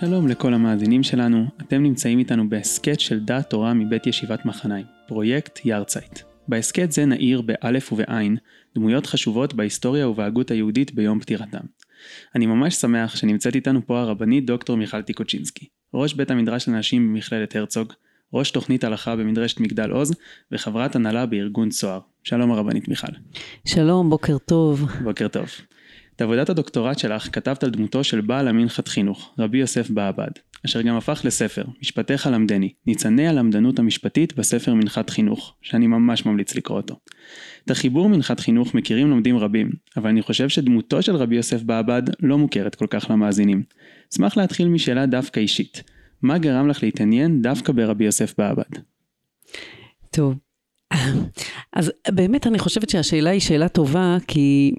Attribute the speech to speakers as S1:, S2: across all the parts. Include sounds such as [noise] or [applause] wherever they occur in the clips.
S1: שלום לכל המאזינים שלנו, אתם נמצאים איתנו בהסכת של דעת תורה מבית ישיבת מחניים, פרויקט יארצייט. בהסכת זה נעיר באלף ובעין דמויות חשובות בהיסטוריה ובהגות היהודית ביום פטירתם. אני ממש שמח שנמצאת איתנו פה הרבנית דוקטור מיכל טיקוצ'ינסקי, ראש בית המדרש לנשים במכללת הרצוג, ראש תוכנית הלכה במדרשת מגדל עוז וחברת הנהלה בארגון צוהר. שלום הרבנית מיכל.
S2: שלום, בוקר טוב.
S1: בוקר טוב. את עבודת הדוקטורט שלך כתבת על דמותו של בעל המנחת חינוך, רבי יוסף בעבד, אשר גם הפך לספר, משפטיך למדני, ניצני הלמדנות המשפטית בספר מנחת חינוך, שאני ממש ממליץ לקרוא אותו. את החיבור מנחת חינוך מכירים לומדים רבים, אבל אני חושב שדמותו של רבי יוסף בעבד לא מוכרת כל כך למאזינים. אשמח להתחיל משאלה דווקא אישית. מה גרם לך להתעניין דווקא ברבי יוסף בעבד?
S2: טוב, [laughs] אז באמת אני חושבת שהשאלה היא שאלה טובה, כי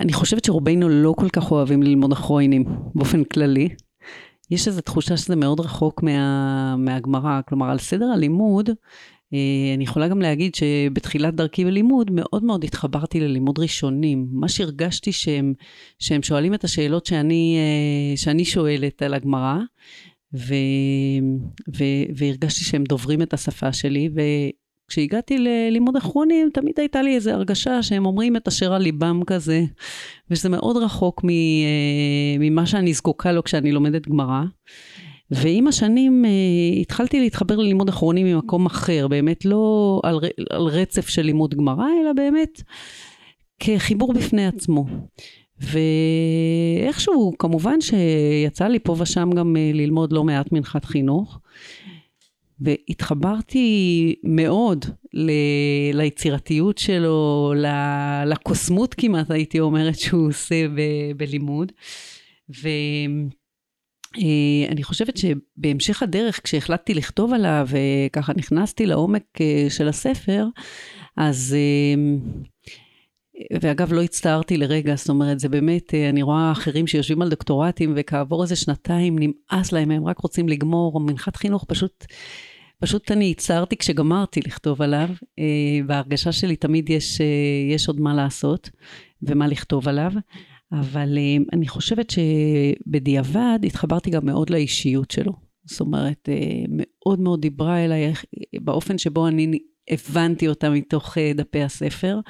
S2: אני חושבת שרובנו לא כל כך אוהבים ללמוד אחרונים באופן כללי. יש איזו תחושה שזה מאוד רחוק מה, מהגמרא, כלומר על סדר הלימוד, אה, אני יכולה גם להגיד שבתחילת דרכי בלימוד מאוד מאוד התחברתי ללימוד ראשונים. מה שהרגשתי שהם, שהם שואלים את השאלות שאני, אה, שאני שואלת על הגמרא, והרגשתי שהם דוברים את השפה שלי, כשהגעתי ללימוד אחרונים, תמיד הייתה לי איזו הרגשה שהם אומרים את אשר על ליבם כזה, ושזה מאוד רחוק אה, ממה שאני זקוקה לו כשאני לומדת גמרא. ועם השנים uh, התחלתי להתחבר ללימוד אחרונים ממקום אחר, באמת לא על, על רצף של לימוד גמרא, אלא באמת כחיבור בפני עצמו. ואיכשהו, כמובן שיצא לי פה ושם גם uh, ללמוד לא מעט מנחת חינוך. והתחברתי מאוד ל, ליצירתיות שלו, ל, לקוסמות כמעט הייתי אומרת שהוא עושה ב, בלימוד. ואני אה, חושבת שבהמשך הדרך כשהחלטתי לכתוב עליו וככה נכנסתי לעומק אה, של הספר, אז אה, ואגב, לא הצטערתי לרגע, זאת אומרת, זה באמת, אני רואה אחרים שיושבים על דוקטורטים, וכעבור איזה שנתיים נמאס להם, הם רק רוצים לגמור, מנחת חינוך פשוט פשוט אני הצטערתי כשגמרתי לכתוב עליו, אה, בהרגשה שלי תמיד יש, אה, יש עוד מה לעשות ומה לכתוב עליו, אבל אה, אני חושבת שבדיעבד התחברתי גם מאוד לאישיות שלו. זאת אומרת, מאוד מאוד דיברה אליי באופן שבו אני הבנתי אותה מתוך דפי הספר.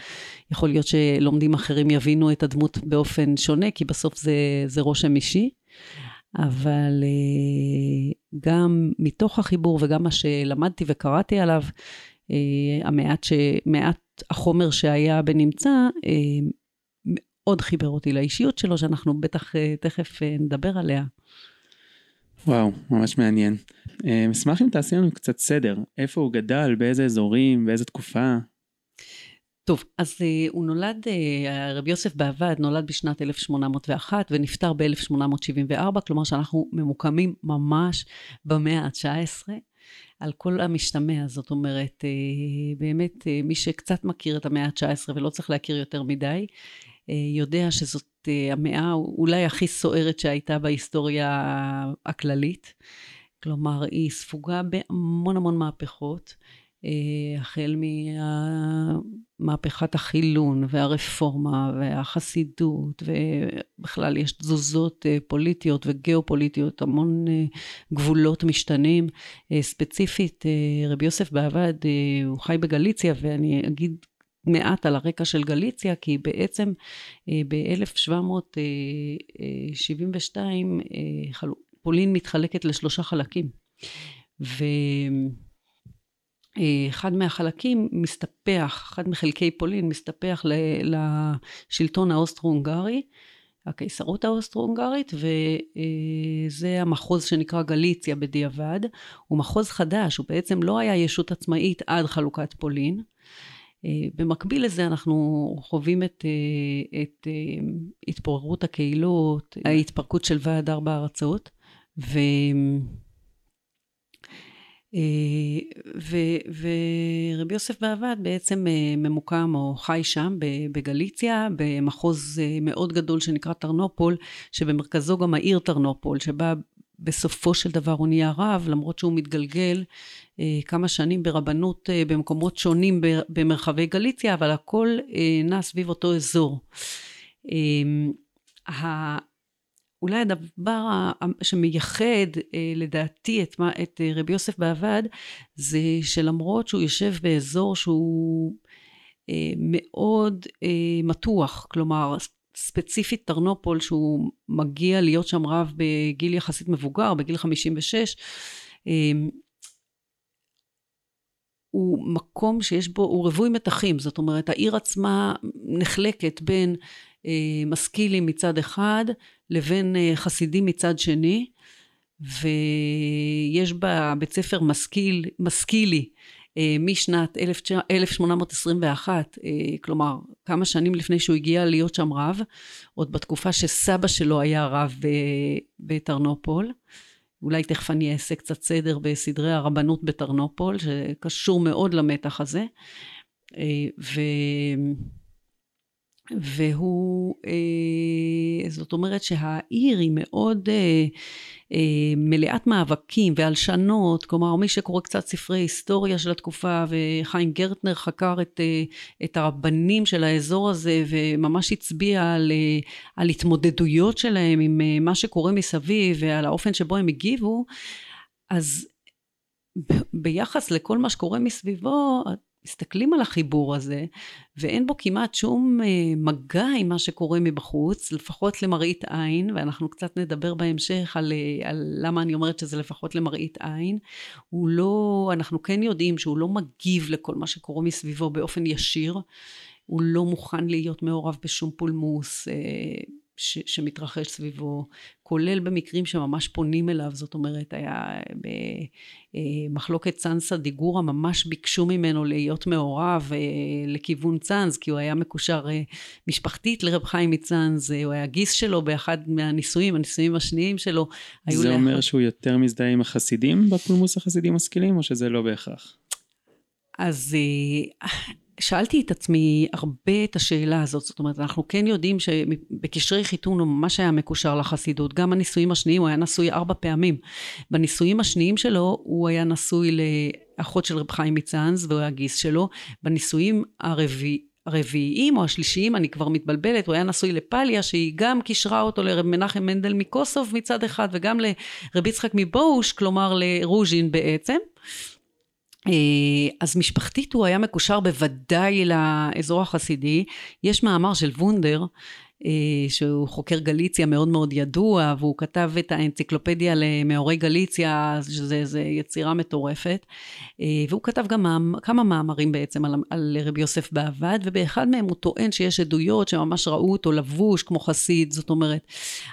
S2: יכול להיות שלומדים אחרים יבינו את הדמות באופן שונה, כי בסוף זה, זה רושם אישי. אבל אה, גם מתוך החיבור וגם מה שלמדתי וקראתי עליו, אה, המעט ש... מעט החומר שהיה בנמצא, אה, מאוד חיבר אותי לאישיות שלו, שאנחנו בטח תכף נדבר עליה.
S1: וואו, ממש מעניין. אשמח אם תעשי לנו קצת סדר, איפה הוא גדל, באיזה אזורים, באיזה תקופה.
S2: טוב, אז uh, הוא נולד, uh, רבי יוסף בעבד נולד בשנת 1801 ונפטר ב-1874, כלומר שאנחנו ממוקמים ממש במאה ה-19. על כל המשתמע, זאת אומרת, uh, באמת מי שקצת מכיר את המאה ה-19 ולא צריך להכיר יותר מדי, יודע שזאת המאה אולי הכי סוערת שהייתה בהיסטוריה הכללית. כלומר, היא ספוגה בהמון המון מהפכות. אה, החל ממהפכת החילון והרפורמה והחסידות ובכלל יש תזוזות אה, פוליטיות וגיאופוליטיות, המון אה, גבולות משתנים. ספציפית רבי יוסף בעבד הוא חי בגליציה ואני אגיד מעט על הרקע של גליציה, כי בעצם ב-1772 פולין מתחלקת לשלושה חלקים. ו... אחד מהחלקים מסתפח, אחד מחלקי פולין מסתפח לשלטון האוסטרו-הונגרי, הקיסרות האוסטרו-הונגרית, וזה המחוז שנקרא גליציה בדיעבד. הוא מחוז חדש, הוא בעצם לא היה ישות עצמאית עד חלוקת פולין. במקביל לזה אנחנו חווים את, את התפוררות הקהילות, ההתפרקות של ועד ארבע ארצות, ו... אה, ורבי יוסף בעבד בעצם אה, ממוקם או חי שם בגליציה, במחוז אה, מאוד גדול שנקרא טרנופול, שבמרכזו גם העיר טרנופול, שבה בסופו של דבר הוא נהיה רב, למרות שהוא מתגלגל כמה שנים ברבנות במקומות שונים במרחבי גליציה, אבל הכל נע סביב אותו אזור. אולי הדבר שמייחד לדעתי את, את רבי יוסף בעבד זה שלמרות שהוא יושב באזור שהוא מאוד מתוח, כלומר ספציפית טרנופול שהוא מגיע להיות שם רב בגיל יחסית מבוגר, בגיל 56, הוא מקום שיש בו, הוא רווי מתחים, זאת אומרת העיר עצמה נחלקת בין אה, משכילים מצד אחד לבין אה, חסידים מצד שני, ויש בה בית ספר משכיל, משכילי אה, משנת 1821, אה, כלומר כמה שנים לפני שהוא הגיע להיות שם רב, עוד בתקופה שסבא שלו היה רב בטרנופול. אולי תכף אני אעשה קצת סדר בסדרי הרבנות בטרנופול, שקשור מאוד למתח הזה. אה, ו... והוא, אה, זאת אומרת שהעיר היא מאוד אה, אה, מלאת מאבקים והלשנות, כלומר מי שקורא קצת ספרי היסטוריה של התקופה וחיים גרטנר חקר את, את הרבנים של האזור הזה וממש הצביע על, על התמודדויות שלהם עם מה שקורה מסביב ועל האופן שבו הם הגיבו, אז ביחס לכל מה שקורה מסביבו, מסתכלים על החיבור הזה, ואין בו כמעט שום אה, מגע עם מה שקורה מבחוץ, לפחות למראית עין, ואנחנו קצת נדבר בהמשך על, אה, על למה אני אומרת שזה לפחות למראית עין. הוא לא, אנחנו כן יודעים שהוא לא מגיב לכל מה שקורה מסביבו באופן ישיר, הוא לא מוכן להיות מעורב בשום פולמוס. אה, ש, שמתרחש סביבו, כולל במקרים שממש פונים אליו, זאת אומרת, היה במחלוקת צאנסה דיגורה, ממש ביקשו ממנו להיות מעורב אה, לכיוון צאנז, כי הוא היה מקושר אה, משפחתית לרב חיים מצאנז, אה, הוא היה גיס שלו באחד מהנישואים, הנישואים השניים שלו.
S1: זה אומר לאחד... שהוא יותר מזדהה עם החסידים בפולמוס החסידים משכילים, או שזה לא בהכרח?
S2: אז שאלתי את עצמי הרבה את השאלה הזאת, זאת אומרת אנחנו כן יודעים שבקשרי חיתון הוא ממש היה מקושר לחסידות, גם הנישואים השניים, הוא היה נשוי ארבע פעמים. בנישואים השניים שלו הוא היה נשוי לאחות של רב חיים מצאנז והוא היה גיס שלו, בנישואים הרביעי הרביעיים או השלישיים, אני כבר מתבלבלת, הוא היה נשוי לפליה שהיא גם קישרה אותו לרב מנחם מנדל מקוסוב מצד אחד וגם לרב יצחק מבוש, כלומר לרוז'ין בעצם. אה, אז משפחתית הוא היה מקושר בוודאי לאזור החסידי. יש מאמר של וונדר שהוא חוקר גליציה מאוד מאוד ידוע, והוא כתב את האנציקלופדיה למאורי גליציה, שזה יצירה מטורפת, אה, והוא כתב גם כמה מאמרים בעצם על, על רבי יוסף בעבד, ובאחד מהם הוא טוען שיש עדויות שממש ראו אותו לבוש כמו חסיד, זאת אומרת,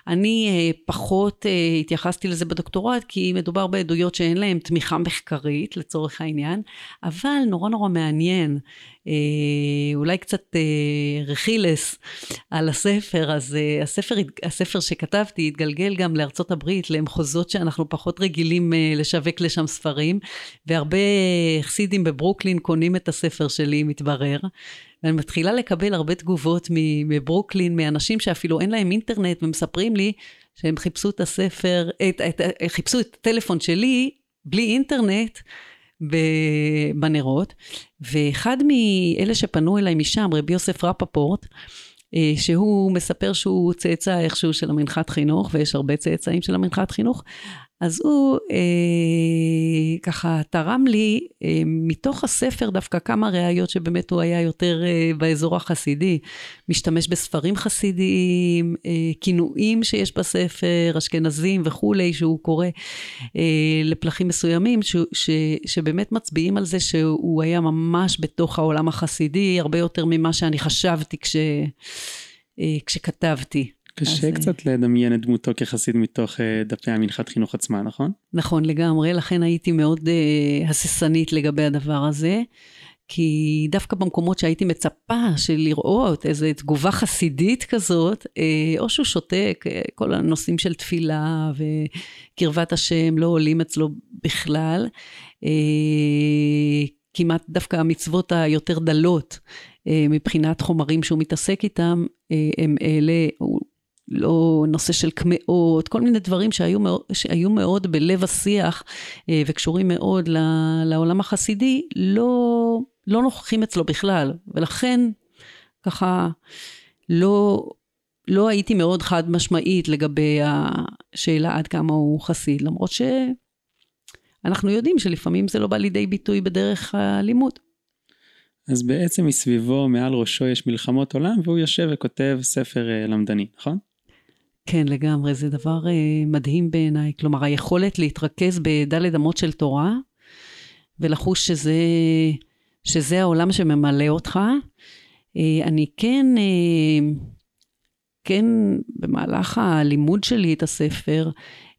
S2: אני אה, פחות התייחסתי לזה בדוקטורט, כי מדובר בעדויות שאין להן תמיכה מחקרית לצורך העניין, אבל נורא נורא מעניין. אה, אולי קצת אה, רכילס על הספר, אז אה, הספר, הספר שכתבתי התגלגל גם לארצות הברית, למחוזות שאנחנו פחות רגילים לשווק לשם ספרים, והרבה חסידים בברוקלין קונים את הספר שלי, מתברר. ואני מתחילה לקבל הרבה תגובות מברוקלין, מאנשים שאפילו אין להם אינטרנט ומספרים לי שהם חיפשו את הספר, את, את, את, חיפשו את הטלפון שלי בלי אינטרנט, בנרות, ואחד מאלה שפנו אליי משם, רבי יוסף רפפורט, אה, שהוא מספר שהוא צאצא איכשהו של המנחת חינוך, ויש הרבה צאצאים של המנחת חינוך, אז הוא אה, ככה תרם לי אה, מתוך הספר דווקא כמה ראיות שבאמת הוא היה יותר אה, באזור החסידי. משתמש בספרים חסידיים, אה, כינויים שיש בספר, אשכנזים וכולי, שהוא קורא אה, לפלחים מסוימים, ש, ש, שבאמת מצביעים על זה שהוא היה ממש בתוך העולם החסידי, הרבה יותר ממה שאני חשבתי כש, אה, כשכתבתי.
S1: קשה אז... קצת לדמיין את דמותו כחסיד מתוך אה, דפי המנחת חינוך עצמה, נכון?
S2: נכון לגמרי, לכן הייתי מאוד uh, הססנית לגבי הדבר הזה. כי דווקא במקומות שהייתי מצפה של לראות איזו תגובה חסידית כזאת, אה, או שהוא שותק, כל הנושאים של תפילה וקרבת השם לא עולים אצלו בכלל. כמעט דווקא המצוות היותר דלות מבחינת חומרים שהוא מתעסק איתם, הם אלה, לא נושא של קמעות, כל מיני דברים שהיו שהיו מאוד בלב השיח אה, וקשורים מאוד לעולם החסידי, לא, לא נוכחים אצלו בכלל, ולכן ככה לא, לא הייתי מאוד חד משמעית לגבי השאלה עד כמה הוא חסיד, למרות שאנחנו יודעים שלפעמים זה לא בא לידי ביטוי בדרך הלימוד.
S1: אז בעצם מסביבו, מעל ראשו יש מלחמות עולם, והוא יושב וכותב ספר אה, למדני, נכון?
S2: כן, לגמרי, זה דבר אה, מדהים בעיניי. כלומר, היכולת להתרכז בדלת אמות של תורה, ולחוש שזה, שזה העולם שממלא אותך. אה, אני כן, כן, במהלך הלימוד שלי את הספר,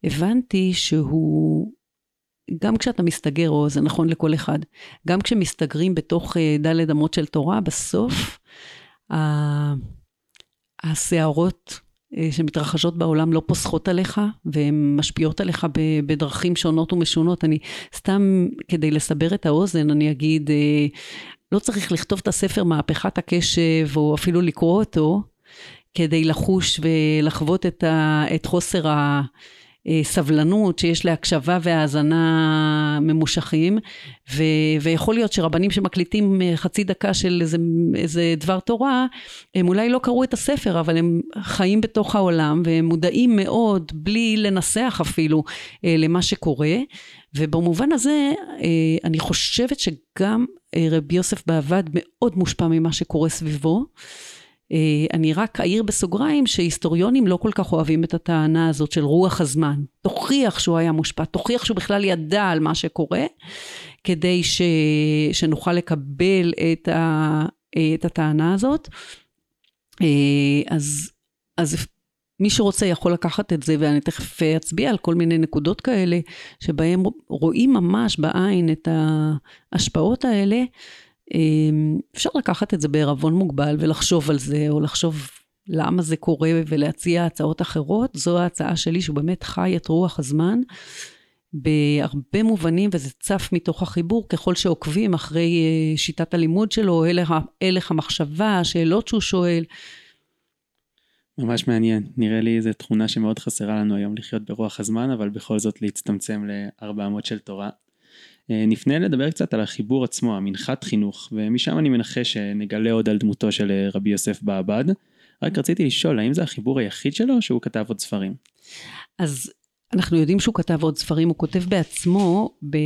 S2: הבנתי שהוא גם כשאתה מסתגר, או זה נכון לכל אחד, גם כשמסתגרים בתוך אה, דלת אמות של תורה, בסוף הסערות אה, שמתרחשות בעולם לא פוסחות עליך, והן משפיעות עליך בדרכים שונות ומשונות. אני סתם, כדי לסבר את האוזן, אני אגיד, אה, לא צריך לכתוב את הספר מהפכת הקשב, או אפילו לקרוא אותו, כדי לחוש ולחוות את, ה, את חוסר ה... אה, סבלנות, שיש להקשבה והאזנה ממושכים, ו, ויכול להיות שרבנים שמקליטים אה, חצי דקה של איזה, איזה דבר תורה, הם אולי לא קראו את הספר, אבל הם חיים בתוך העולם, והם מודעים מאוד, בלי לנסח אפילו, אה, למה שקורה, ובמובן הזה, אני חושבת שגם רבי יוסף בעבד מאוד מושפע ממה שקורה סביבו. אה, אני רק אעיר בסוגריים שהיסטוריונים לא כל כך אוהבים את הטענה הזאת של רוח הזמן. תוכיח שהוא היה מושפע, תוכיח שהוא בכלל ידע על מה שקורה, כדי ש... שנוכל לקבל את, ה... את הטענה הזאת. אה, אז, אז מי שרוצה יכול לקחת את זה, ואני תכף אצביע על כל מיני נקודות כאלה, שבהם רואים ממש בעין את ההשפעות האלה. אמ, אפשר לקחת את זה בערבון מוגבל ולחשוב על זה, או לחשוב למה זה קורה ולהציע הצעות אחרות. זו ההצעה שלי, שהוא באמת חי את רוח הזמן. בהרבה מובנים, וזה צף מתוך החיבור, ככל שעוקבים אחרי אה, שיטת הלימוד שלו, הלך, הלך המחשבה, השאלות שהוא שואל.
S1: ממש מעניין, נראה לי זו תכונה שמאוד חסרה לנו היום לחיות ברוח הזמן, אבל בכל זאת להצטמצם לארבע אמות של תורה. אה, נפנה לדבר קצת על החיבור עצמו, המנחת חינוך, ומשם אני מנחש שנגלה עוד על דמותו של אה, רבי יוסף בעבד. רק רציתי לשאול, האם זה החיבור היחיד שלו, או שהוא כתב עוד ספרים?
S2: אז אנחנו יודעים שהוא כתב עוד ספרים, הוא כותב בעצמו ב,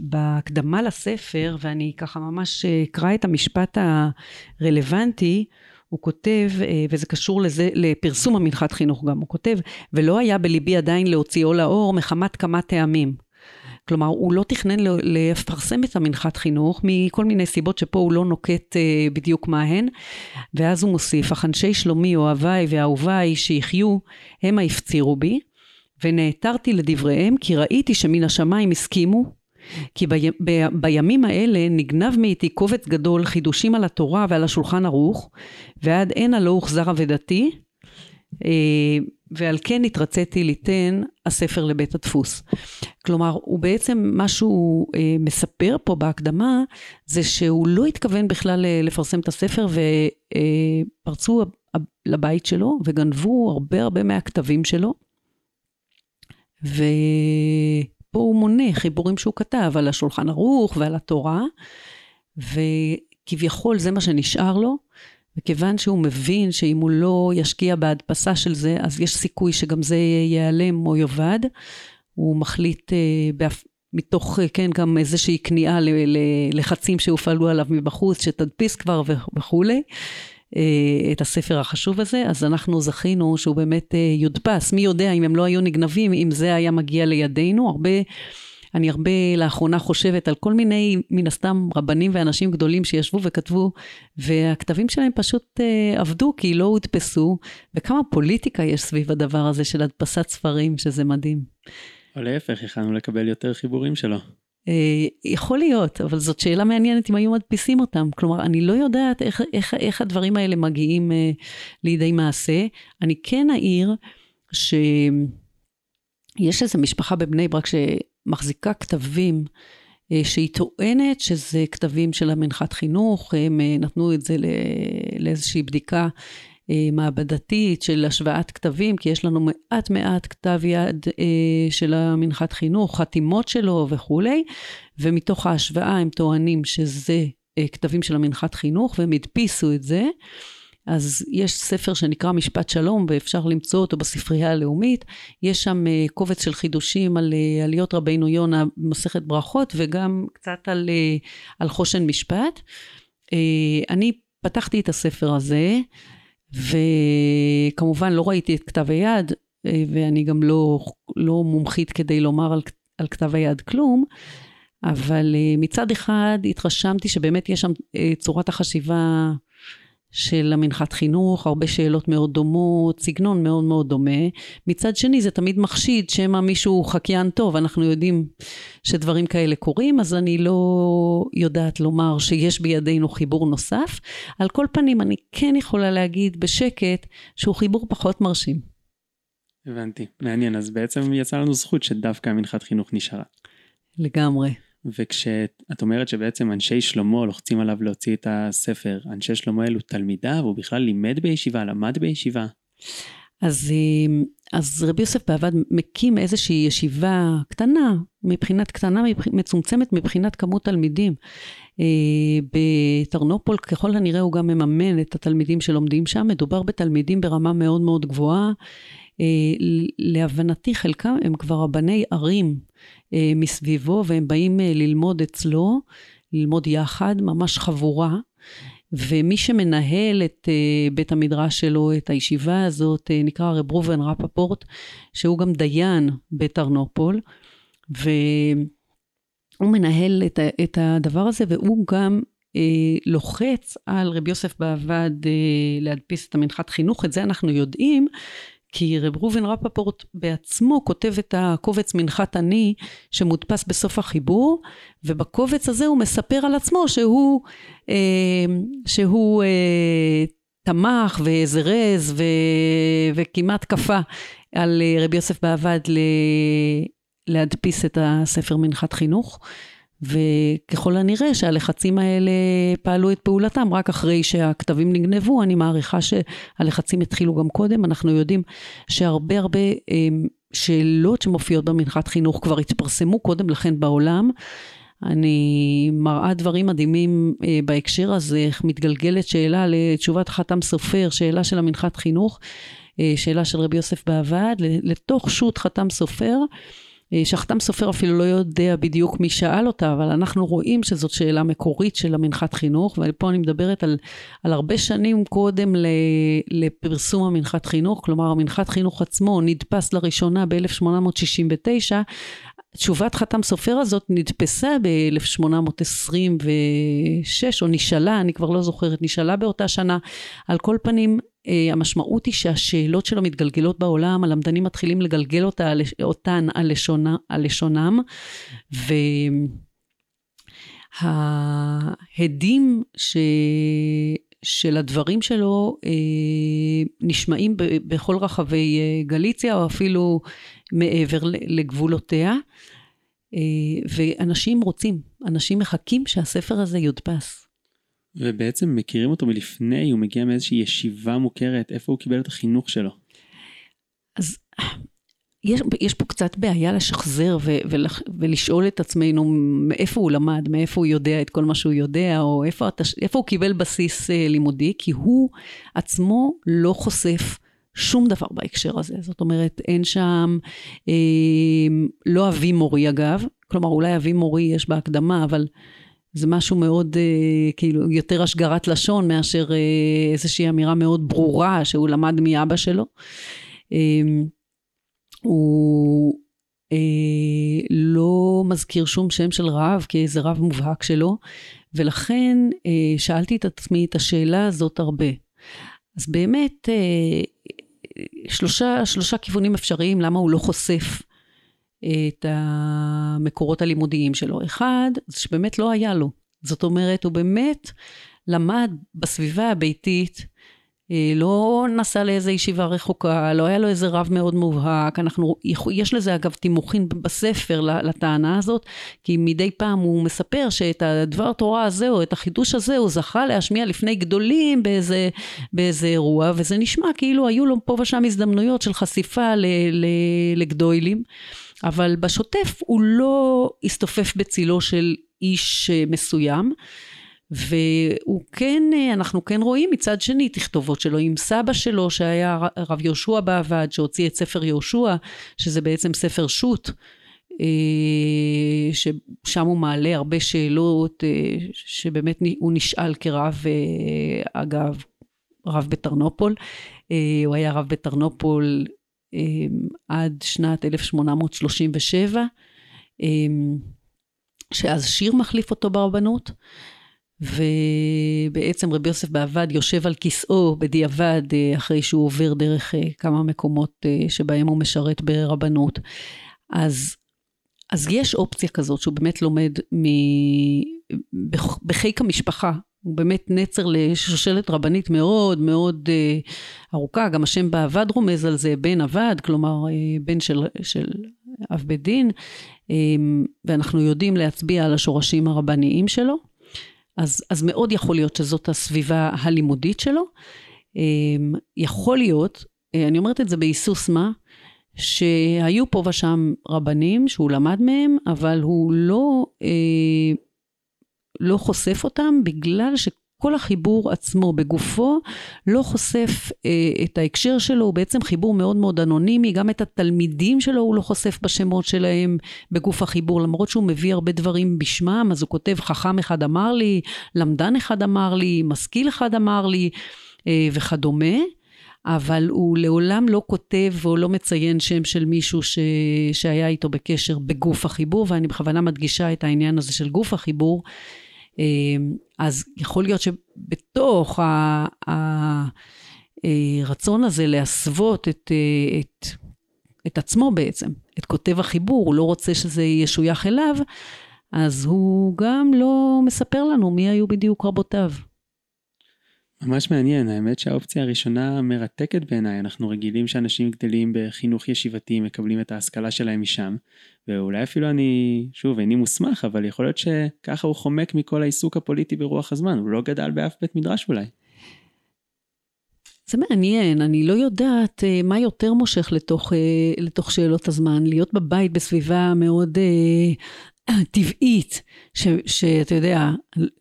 S2: בהקדמה לספר, ואני ככה ממש אקרא את המשפט הרלוונטי, הוא כותב, אה, וזה קשור לזה, לפרסום המנחת חינוך גם, הוא כותב, ולא היה בליבי עדיין להוציאו לאור מחמת כמה טעמים. כלומר, הוא לא תכנן לפרסם את המנחת חינוך מכל מיני סיבות שפה הוא לא נוקט אה, בדיוק מה הן. ואז הוא מוסיף, אך אנשי שלומי, אוהביי ואהוביי שיחיו, המה הפצירו בי, ונעתרתי לדבריהם, כי ראיתי שמן השמיים הסכימו, כי בי, ב, בימים האלה נגנב מאיתי קובץ גדול חידושים על התורה ועל השולחן ערוך, ועד הנה לא הוחזר אבדתי, אה, ועל כן התרציתי ליתן הספר לבית הדפוס. כלומר, הוא בעצם, מה שהוא אה, מספר פה בהקדמה, זה שהוא לא התכוון בכלל אה, לפרסם את הספר, ופרצו אה, לבית שלו וגנבו הרבה הרבה מהכתבים שלו. ופה הוא מונה חיבורים שהוא כתב על השולחן ערוך ועל התורה, וכביכול זה מה שנשאר לו. וכיוון שהוא מבין שאם הוא לא ישקיע בהדפסה של זה, אז יש סיכוי שגם זה ייעלם או יאבד, הוא מחליט אה, באפ... מתוך, אה, כן, גם איזושהי כניעה ללחצים שהופעלו עליו מבחוץ, שתדפיס כבר וכולי, אה, את הספר החשוב הזה, אז אנחנו זכינו שהוא באמת יודפס. מי יודע אם הם לא היו נגנבים, אם זה היה מגיע לידינו, הרבה... אני הרבה לאחרונה חושבת על כל מיני, מן הסתם, רבנים ואנשים גדולים שישבו וכתבו, והכתבים שלהם פשוט אה, עבדו כי לא הודפסו, וכמה פוליטיקה יש סביב הדבר הזה של הדפסת ספרים, שזה מדהים.
S1: או להפך, יכלנו לקבל יותר חיבורים שלו.
S2: אה, יכול להיות, אבל זאת שאלה מעניינת אם היו מדפיסים אותם. כלומר, אני לא יודעת איך, איך, איך הדברים האלה מגיעים אה, לידי מעשה. אני כן אעיר שיש איזו משפחה בבני ברק מחזיקה כתבים אה, שהיא טוענת שזה כתבים של המנחת חינוך, הם אה, נתנו את זה לאיזושהי בדיקה אה, מעבדתית של השוואת כתבים, כי יש לנו מעט מעט כתב יד של המנחת חינוך, חתימות שלו וכולי, ומתוך ההשוואה הם טוענים שזה כתבים של המנחת חינוך, והם הדפיסו את זה. אז יש ספר שנקרא משפט שלום, ואפשר למצוא אותו בספרייה הלאומית. יש שם אה, קובץ של חידושים על אה, עליות רבינו יונה במסכת ברכות, וגם קצת על, אה, על חושן משפט. אני פתחתי את הספר הזה, וכמובן לא ראיתי את כתב היד, ואני גם לא, לא מומחית כדי לומר על, על כתב היד כלום, אבל מצד אחד התרשמתי שבאמת יש שם צורת החשיבה של המנחת חינוך, הרבה שאלות מאוד דומות, סגנון מאוד מאוד דומה. מצד שני זה תמיד מחשיד שמא מישהו חקיין טוב, אנחנו יודעים שדברים כאלה קורים, אז אני לא יודעת לומר שיש בידינו חיבור נוסף. על כל פנים אני כן יכולה להגיד בשקט שהוא חיבור פחות מרשים.
S1: הבנתי, מעניין, אז בעצם יצא לנו זכות שדווקא המנחת חינוך נשארה.
S2: לגמרי.
S1: וכשאת אומרת שבעצם אנשי שלמה לוחצים עליו להוציא את הספר, אנשי שלמה אלו תלמידיו, הוא בכלל לימד בישיבה, למד בישיבה.
S2: אז, אה, אז רבי יוסף בעבד מקים איזושהי ישיבה קטנה, מבחינת קטנה, מצומצמת מבחינת כמות תלמידים. אה, בטרנופול ככל הנראה הוא גם מממן את התלמידים שלומדים שם, מדובר בתלמידים ברמה מאוד מאוד גבוהה. אה, להבנתי חלקם הם כבר רבני ערים אה, מסביבו, והם באים אה, ללמוד אצלו, ללמוד יחד, ממש חבורה. ומי שמנהל את בית המדרש שלו, את הישיבה הזאת, נקרא רב ראובן רפפורט, שהוא גם דיין בטרנופול, והוא מנהל את, הדבר הזה, והוא גם לוחץ על רב יוסף בעבד להדפיס את המנחת חינוך, את זה אנחנו יודעים, כי רב ראובן רפפורט בעצמו כותב את הקובץ מנחת אני שמודפס בסוף החיבור, ובקובץ הזה הוא מספר על עצמו שהוא, אה, שהוא אה, תמך וזרז ו, וכמעט כפה על אה, רבי יוסף בעבד ל, להדפיס את הספר מנחת חינוך. וככל הנראה שהלחצים האלה פעלו את פעולתם רק אחרי שהכתבים נגנבו, אני מעריכה שהלחצים התחילו גם קודם, אנחנו יודעים שהרבה הרבה אמ, שאלות שמופיעות במנחת חינוך כבר התפרסמו קודם לכן בעולם. אני מראה דברים מדהימים אה, בהקשר הזה, איך מתגלגלת שאלה לתשובת חתם סופר, שאלה של המנחת חינוך, אה, שאלה של רבי יוסף בעבד, לתוך שו"ת חתם סופר. שחתם סופר אפילו לא יודע בדיוק מי שאל אותה, אבל אנחנו רואים שזאת שאלה מקורית של המנחת חינוך, ופה אני מדברת על, על הרבה שנים קודם לפרסום המנחת חינוך, כלומר המנחת חינוך עצמו נדפס לראשונה ב-1869, תשובת חתם סופר הזאת נדפסה ב-1826, או נשאלה, אני כבר לא זוכרת, נשאלה באותה שנה. על כל פנים, אה, המשמעות היא שהשאלות שלו מתגלגלות בעולם, הלמדנים מתחילים לגלגל אותה, אותן על, לשונה, על לשונם, וההדים ש... של הדברים שלו אה, נשמעים בכל רחבי אה, גליציה, או אפילו מעבר לגבולותיה. אה, ואנשים רוצים, אנשים מחכים שהספר הזה יודפס.
S1: ובעצם מכירים אותו מלפני, הוא מגיע מאיזושהי ישיבה מוכרת, איפה הוא קיבל את החינוך שלו?
S2: אז יש, יש פה קצת בעיה לשחזר ו, ול, ולשאול את עצמנו מאיפה הוא למד, מאיפה הוא יודע את כל מה שהוא יודע, או איפה, איפה הוא קיבל בסיס אה, לימודי, כי הוא עצמו לא חושף שום דבר בהקשר הזה. זאת אומרת, אין שם, אה, לא אבי מורי אגב, כלומר אולי אבי מורי יש בהקדמה, אבל זה משהו מאוד, אה, כאילו, יותר השגרת לשון מאשר אה, איזושהי אמירה מאוד ברורה שהוא למד מאבא שלו. אה, הוא אה, לא מזכיר שום שם של רב כאיזה רב מובהק שלו, ולכן אה, שאלתי את עצמי את השאלה הזאת הרבה. אז באמת, אה, שלושה, שלושה כיוונים אפשריים למה הוא לא חושף את המקורות הלימודיים שלו. אחד, זה שבאמת לא היה לו. זאת אומרת, הוא באמת למד בסביבה הביתית, אה, לא נסע לאיזה ישיבה רחוקה, לא היה לו איזה רב מאוד מובהק, אנחנו, יש לזה אגב תימוכין בספר לטענה הזאת, כי מדי פעם הוא מספר שאת הדבר תורה הזה או את החידוש הזה הוא זכה להשמיע לפני גדולים באיזה, באיזה אירוע, וזה נשמע כאילו היו לו פה ושם הזדמנויות של חשיפה ל, ל, לגדולים. אבל בשוטף הוא לא הסתופף בצילו של איש אה, מסוים. והוא כן, אנחנו כן רואים מצד שני תכתובות שלו עם סבא שלו שהיה הרב יהושע בעבד שהוציא את ספר יהושע שזה בעצם ספר שו"ת אה, ששם הוא מעלה הרבה שאלות אה, שבאמת הוא נשאל כרב אה, אגב רב בטרנופול הוא היה רב בטרנופול עד שנת 1837 שאז שיר מחליף אותו ברבנות ובעצם רבי יוסף בעבד יושב על כיסאו בדיעבד אחרי שהוא עובר דרך כמה מקומות שבהם הוא משרת ברבנות. אז אז יש אופציה כזאת שהוא באמת לומד מ... בחיק המשפחה. הוא באמת נצר לשושלת רבנית מאוד מאוד uh, ארוכה, גם השם באבד רומז על זה, בן אבד, כלומר uh, בן של, של אב בית דין, um, ואנחנו יודעים להצביע על השורשים הרבניים שלו, אז, אז מאוד יכול להיות שזאת הסביבה הלימודית שלו. Um, יכול להיות, uh, אני אומרת את זה בהיסוס מה, שהיו פה ושם רבנים שהוא למד מהם, אבל הוא לא, אה, לא חושף אותם בגלל שכל החיבור עצמו בגופו לא חושף אה, את ההקשר שלו, הוא בעצם חיבור מאוד מאוד אנונימי, גם את התלמידים שלו הוא לא חושף בשמות שלהם בגוף החיבור, למרות שהוא מביא הרבה דברים בשמם, אז הוא כותב חכם אחד אמר לי, למדן אחד אמר לי, משכיל אחד אמר לי אה, וכדומה. אבל הוא לעולם לא כותב או לא מציין שם של מישהו ש... שהיה איתו בקשר בגוף החיבור, ואני בכוונה מדגישה את העניין הזה של גוף החיבור. אמ, אז יכול להיות שבתוך הרצון הזה להסוות את, את, את עצמו בעצם, את כותב החיבור, הוא לא רוצה שזה ישוייך אליו, אז הוא גם לא מספר לנו מי היו בדיוק רבותיו.
S1: ממש מעניין, האמת שהאופציה הראשונה מרתקת בעיניי, אנחנו רגילים שאנשים גדלים בחינוך ישיבתי, מקבלים את ההשכלה שלהם משם, ואולי אפילו אני, שוב, איני מוסמך, אבל יכול להיות שככה הוא חומק מכל העיסוק הפוליטי ברוח הזמן, הוא לא גדל באף בית מדרש אולי.
S2: זה מעניין, אני לא יודעת uh, מה יותר מושך לתוך, uh, לתוך שאלות הזמן, להיות בבית בסביבה מאוד uh, [clears throat] טבעית, שאתה יודע,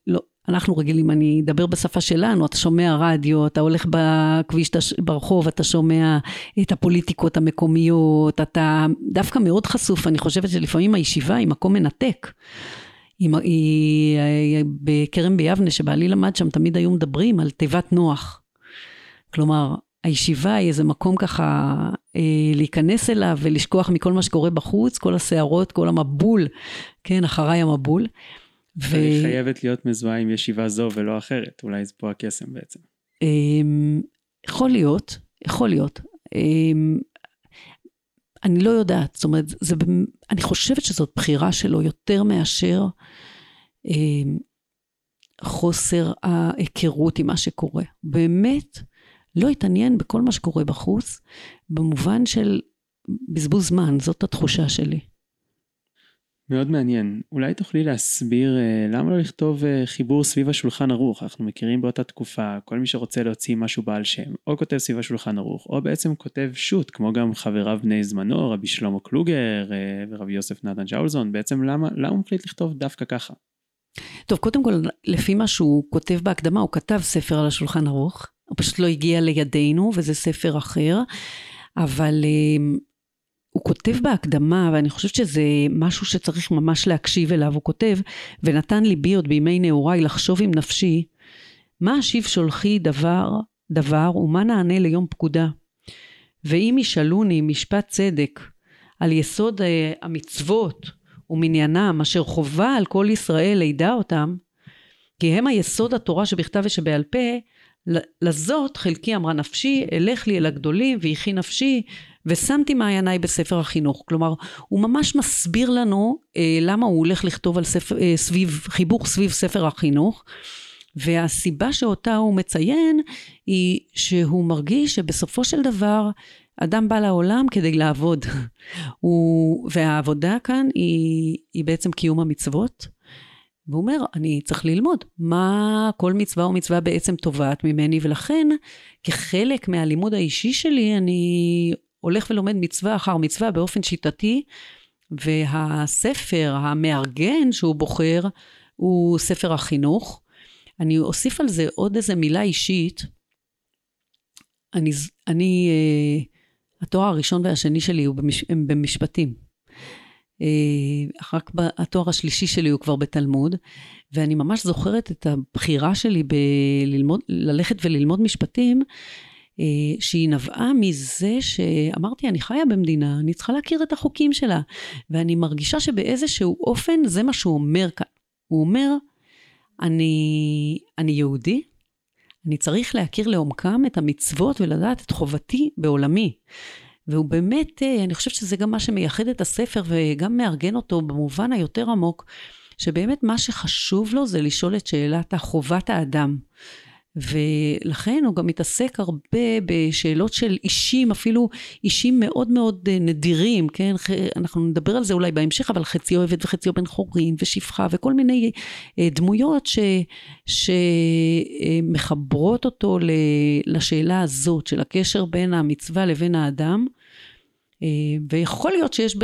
S2: לא, אנחנו רגילים, אני אדבר בשפה שלנו, אתה שומע רדיו, אתה הולך בכביש, ברחוב, אתה שומע את הפוליטיקות המקומיות, אתה דווקא מאוד חשוף, אני חושבת שלפעמים הישיבה היא מקום מנתק. היא, היא, היא בכרם ביבנה, שבעלי למד שם, תמיד היו מדברים על תיבת נוח. כלומר, הישיבה היא איזה מקום ככה אה, להיכנס אליו ולשכוח מכל מה שקורה בחוץ, כל הסערות, כל המבול, כן, אחריי המבול.
S1: ו... היא חייבת להיות מזוהה עם ישיבה זו ולא אחרת, אולי זה פה הקסם בעצם.
S2: אמ, יכול להיות, יכול להיות. אמ, אני לא יודעת, זאת אומרת, זה, אני חושבת שזאת בחירה שלו יותר מאשר אמ, חוסר ההיכרות עם מה שקורה. באמת לא התעניין בכל מה שקורה בחוץ, במובן של בזבוז זמן, זאת התחושה שלי.
S1: מאוד מעניין. אולי תוכלי להסביר אה, למה לא לכתוב אה, חיבור סביב השולחן ערוך? אנחנו מכירים באותה תקופה, כל מי שרוצה להוציא משהו בעל שם, או כותב סביב השולחן ערוך, או בעצם כותב שו"ת, כמו גם חבריו בני זמנו, רבי שלמה קלוגר אה, ורבי יוסף נתן ג'אולזון, בעצם למה, למה הוא מחליט לכתוב דווקא ככה?
S2: טוב, קודם כל, לפי מה שהוא כותב בהקדמה, הוא כתב ספר על השולחן ערוך, הוא פשוט לא הגיע לידינו, וזה ספר אחר, אבל הוא כותב בהקדמה, ואני חושבת שזה משהו שצריך ממש להקשיב אליו, הוא כותב, ונתן ליבי עוד בימי נעוריי לחשוב עם נפשי, מה אשיב שולחי דבר, דבר, ומה נענה ליום פקודה? ואם ישאלוני משפט צדק על יסוד אה, המצוות ומניינם, אשר חובה על כל ישראל לידע אותם, כי הם היסוד התורה שבכתב ושבעל פה, לזאת חלקי אמרה נפשי, אלך לי אל הגדולים, ויחי נפשי, ושמתי מעייניי בספר החינוך. כלומר, הוא ממש מסביר לנו אה, למה הוא הולך לכתוב על ספר, אה, סביב, חיבור סביב ספר החינוך. והסיבה שאותה הוא מציין היא שהוא מרגיש שבסופו של דבר אדם בא לעולם כדי לעבוד. [laughs] הוא, והעבודה כאן היא, היא בעצם קיום המצוות. והוא אומר, אני צריך ללמוד מה כל מצווה ומצווה בעצם תובעת ממני, ולכן כחלק מהלימוד האישי שלי, אני הולך ולומד מצווה אחר מצווה באופן שיטתי, והספר המארגן שהוא בוחר הוא ספר החינוך. אני אוסיף על זה עוד איזה מילה אישית. אני, אני אה, התואר הראשון והשני שלי הוא במש, הם במשפטים. רק התואר השלישי שלי הוא כבר בתלמוד, ואני ממש זוכרת את הבחירה שלי בללמוד, ללכת וללמוד משפטים, שהיא נבעה מזה שאמרתי, אני חיה במדינה, אני צריכה להכיר את החוקים שלה. ואני מרגישה שבאיזשהו אופן זה מה שהוא אומר כאן. הוא אומר, אני, אני יהודי, אני צריך להכיר לעומקם את המצוות ולדעת את חובתי בעולמי. והוא באמת, אה, אני חושבת שזה גם מה שמייחד את הספר וגם מארגן אותו במובן היותר עמוק, שבאמת מה שחשוב לו זה לשאול את שאלת חובת האדם. ולכן הוא גם מתעסק הרבה בשאלות של אישים, אפילו אישים מאוד מאוד אה, נדירים, כן? אנחנו נדבר על זה אולי בהמשך, אבל חציו עבד וחציו בן חורין ושפחה וכל מיני אה, דמויות ש, שמחברות אותו לשאלה הזאת של הקשר בין המצווה לבין האדם. אה, ויכול להיות שיש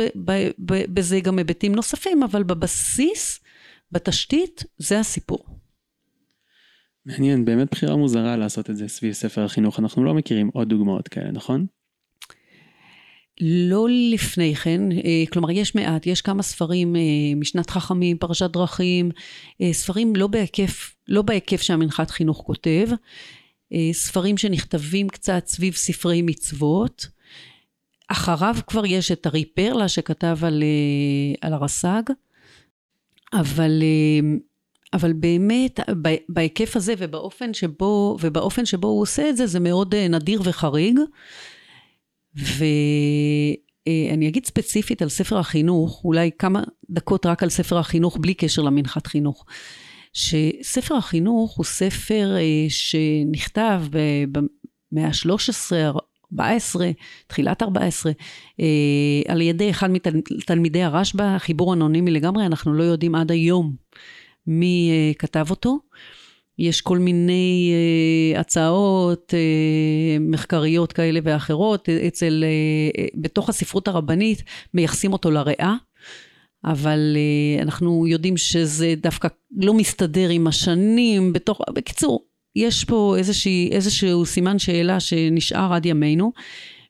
S2: בזה גם היבטים נוספים, אבל בבסיס, בתשתית, זה הסיפור.
S1: מעניין, באמת בחירה מוזרה לעשות את זה סביב ספר החינוך, אנחנו לא מכירים עוד דוגמאות כאלה, נכון?
S2: לא לפני כן, אה, כלומר יש מעט, יש כמה ספרים, אה, משנת חכמים, פרשת דרכים, אה, ספרים לא בהיקף, לא בהיקף שהמנחת חינוך כותב, ספרים שנכתבים קצת סביב ספרי מצוות, אחריו כבר יש את ארי פרלה שכתב על, על הרס"ג, אבל אבל באמת בהיקף הזה ובאופן שבו, ובאופן שבו הוא עושה את זה, זה מאוד אה, נדיר וחריג. ואני אגיד ספציפית על ספר החינוך, אולי כמה דקות רק על ספר החינוך בלי קשר למנחת חינוך. שספר החינוך הוא ספר אה, שנכתב במאה ה-13, 14, תחילת 14, אה, על ידי אחד מתלמידי הרשב"א, חיבור אנונימי לגמרי, אנחנו לא יודעים עד היום מי uh, כתב אותו. יש כל מיני uh, הצעות uh, מחקריות כאלה ואחרות, אצל, uh, בתוך הספרות הרבנית מייחסים אותו לריאה, אבל uh, אנחנו יודעים שזה דווקא לא מסתדר עם השנים, בתוך, בקיצור, יש פה איזושהי, איזשהו סימן שאלה שנשאר עד ימינו.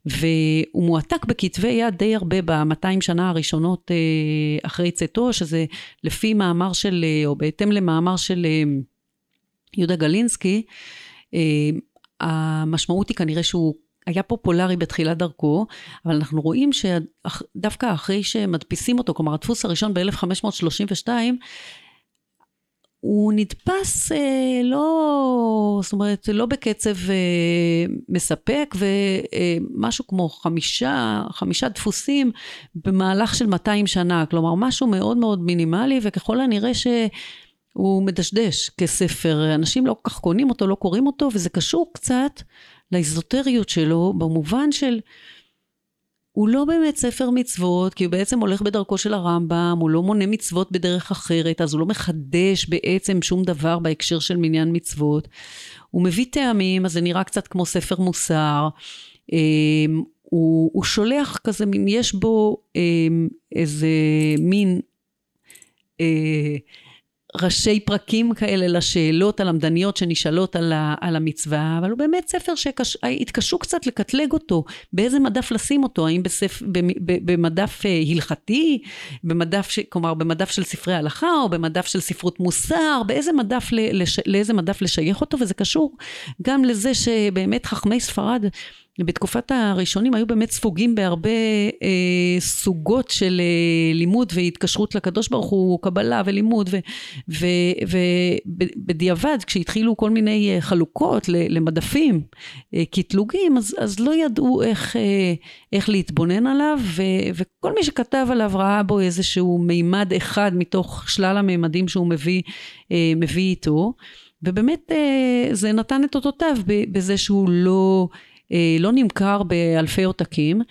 S2: והוא מועתק בכתבי יד די הרבה במאתיים שנה הראשונות אה, אחרי צאתו, שזה לפי מאמר של, אה, או בהתאם למאמר של אה, יהודה גלינסקי, המשמעות היא כנראה שהוא היה פופולרי בתחילת דרכו, אבל אנחנו רואים שדווקא אחרי שמדפיסים אותו, כלומר הדפוס הראשון ב-1532, הוא נתפס אה, לא, זאת אומרת, לא בקצב אה, מספק, ומשהו אה, כמו חמישה, חמישה דפוסים במהלך של 200 שנה, כלומר משהו מאוד מאוד מינימלי, וככל הנראה שהוא מדשדש כספר, אנשים לא כל כך קונים אותו, לא קוראים אותו, וזה קשור קצת לאיזוטריות שלו, במובן של... הוא לא באמת ספר מצוות, כי הוא בעצם הולך בדרכו של הרמב"ם, הוא לא מונה מצוות בדרך אחרת, אז הוא לא מחדש בעצם שום דבר בהקשר של מניין מצוות. הוא מביא טעמים, אז זה נראה קצת כמו ספר מוסר. אמ, הוא, הוא שולח כזה מין, יש בו אמ, איזה מין אה, ראשי פרקים כאלה לשאלות הלמדניות שנשאלות על, ה, על המצווה, אבל הוא באמת ספר שהתקשו קצת לקטלג אותו, באיזה מדף לשים אותו, האם בספ, במדף אה, הלכתי, במדף, ש, כלומר במדף של ספרי הלכה, או במדף של ספרות מוסר, באיזה מדף, לש, לאיזה מדף לשייך אותו, וזה קשור גם לזה שבאמת חכמי ספרד בתקופת הראשונים היו באמת ספוגים בהרבה אה, סוגות של אה, לימוד והתקשרות לקדוש ברוך הוא, קבלה ולימוד, ובדיעבד כשהתחילו כל מיני אה, חלוקות למדפים, אה, קטלוגים, אז, אז לא ידעו איך, אה, איך להתבונן עליו, ו, וכל מי שכתב עליו ראה בו איזשהו מימד אחד מתוך שלל המימדים שהוא מביא, אה, מביא איתו, ובאמת אה, זה נתן את אותותיו בזה שהוא לא... אה, לא נמכר באלפי עותקים,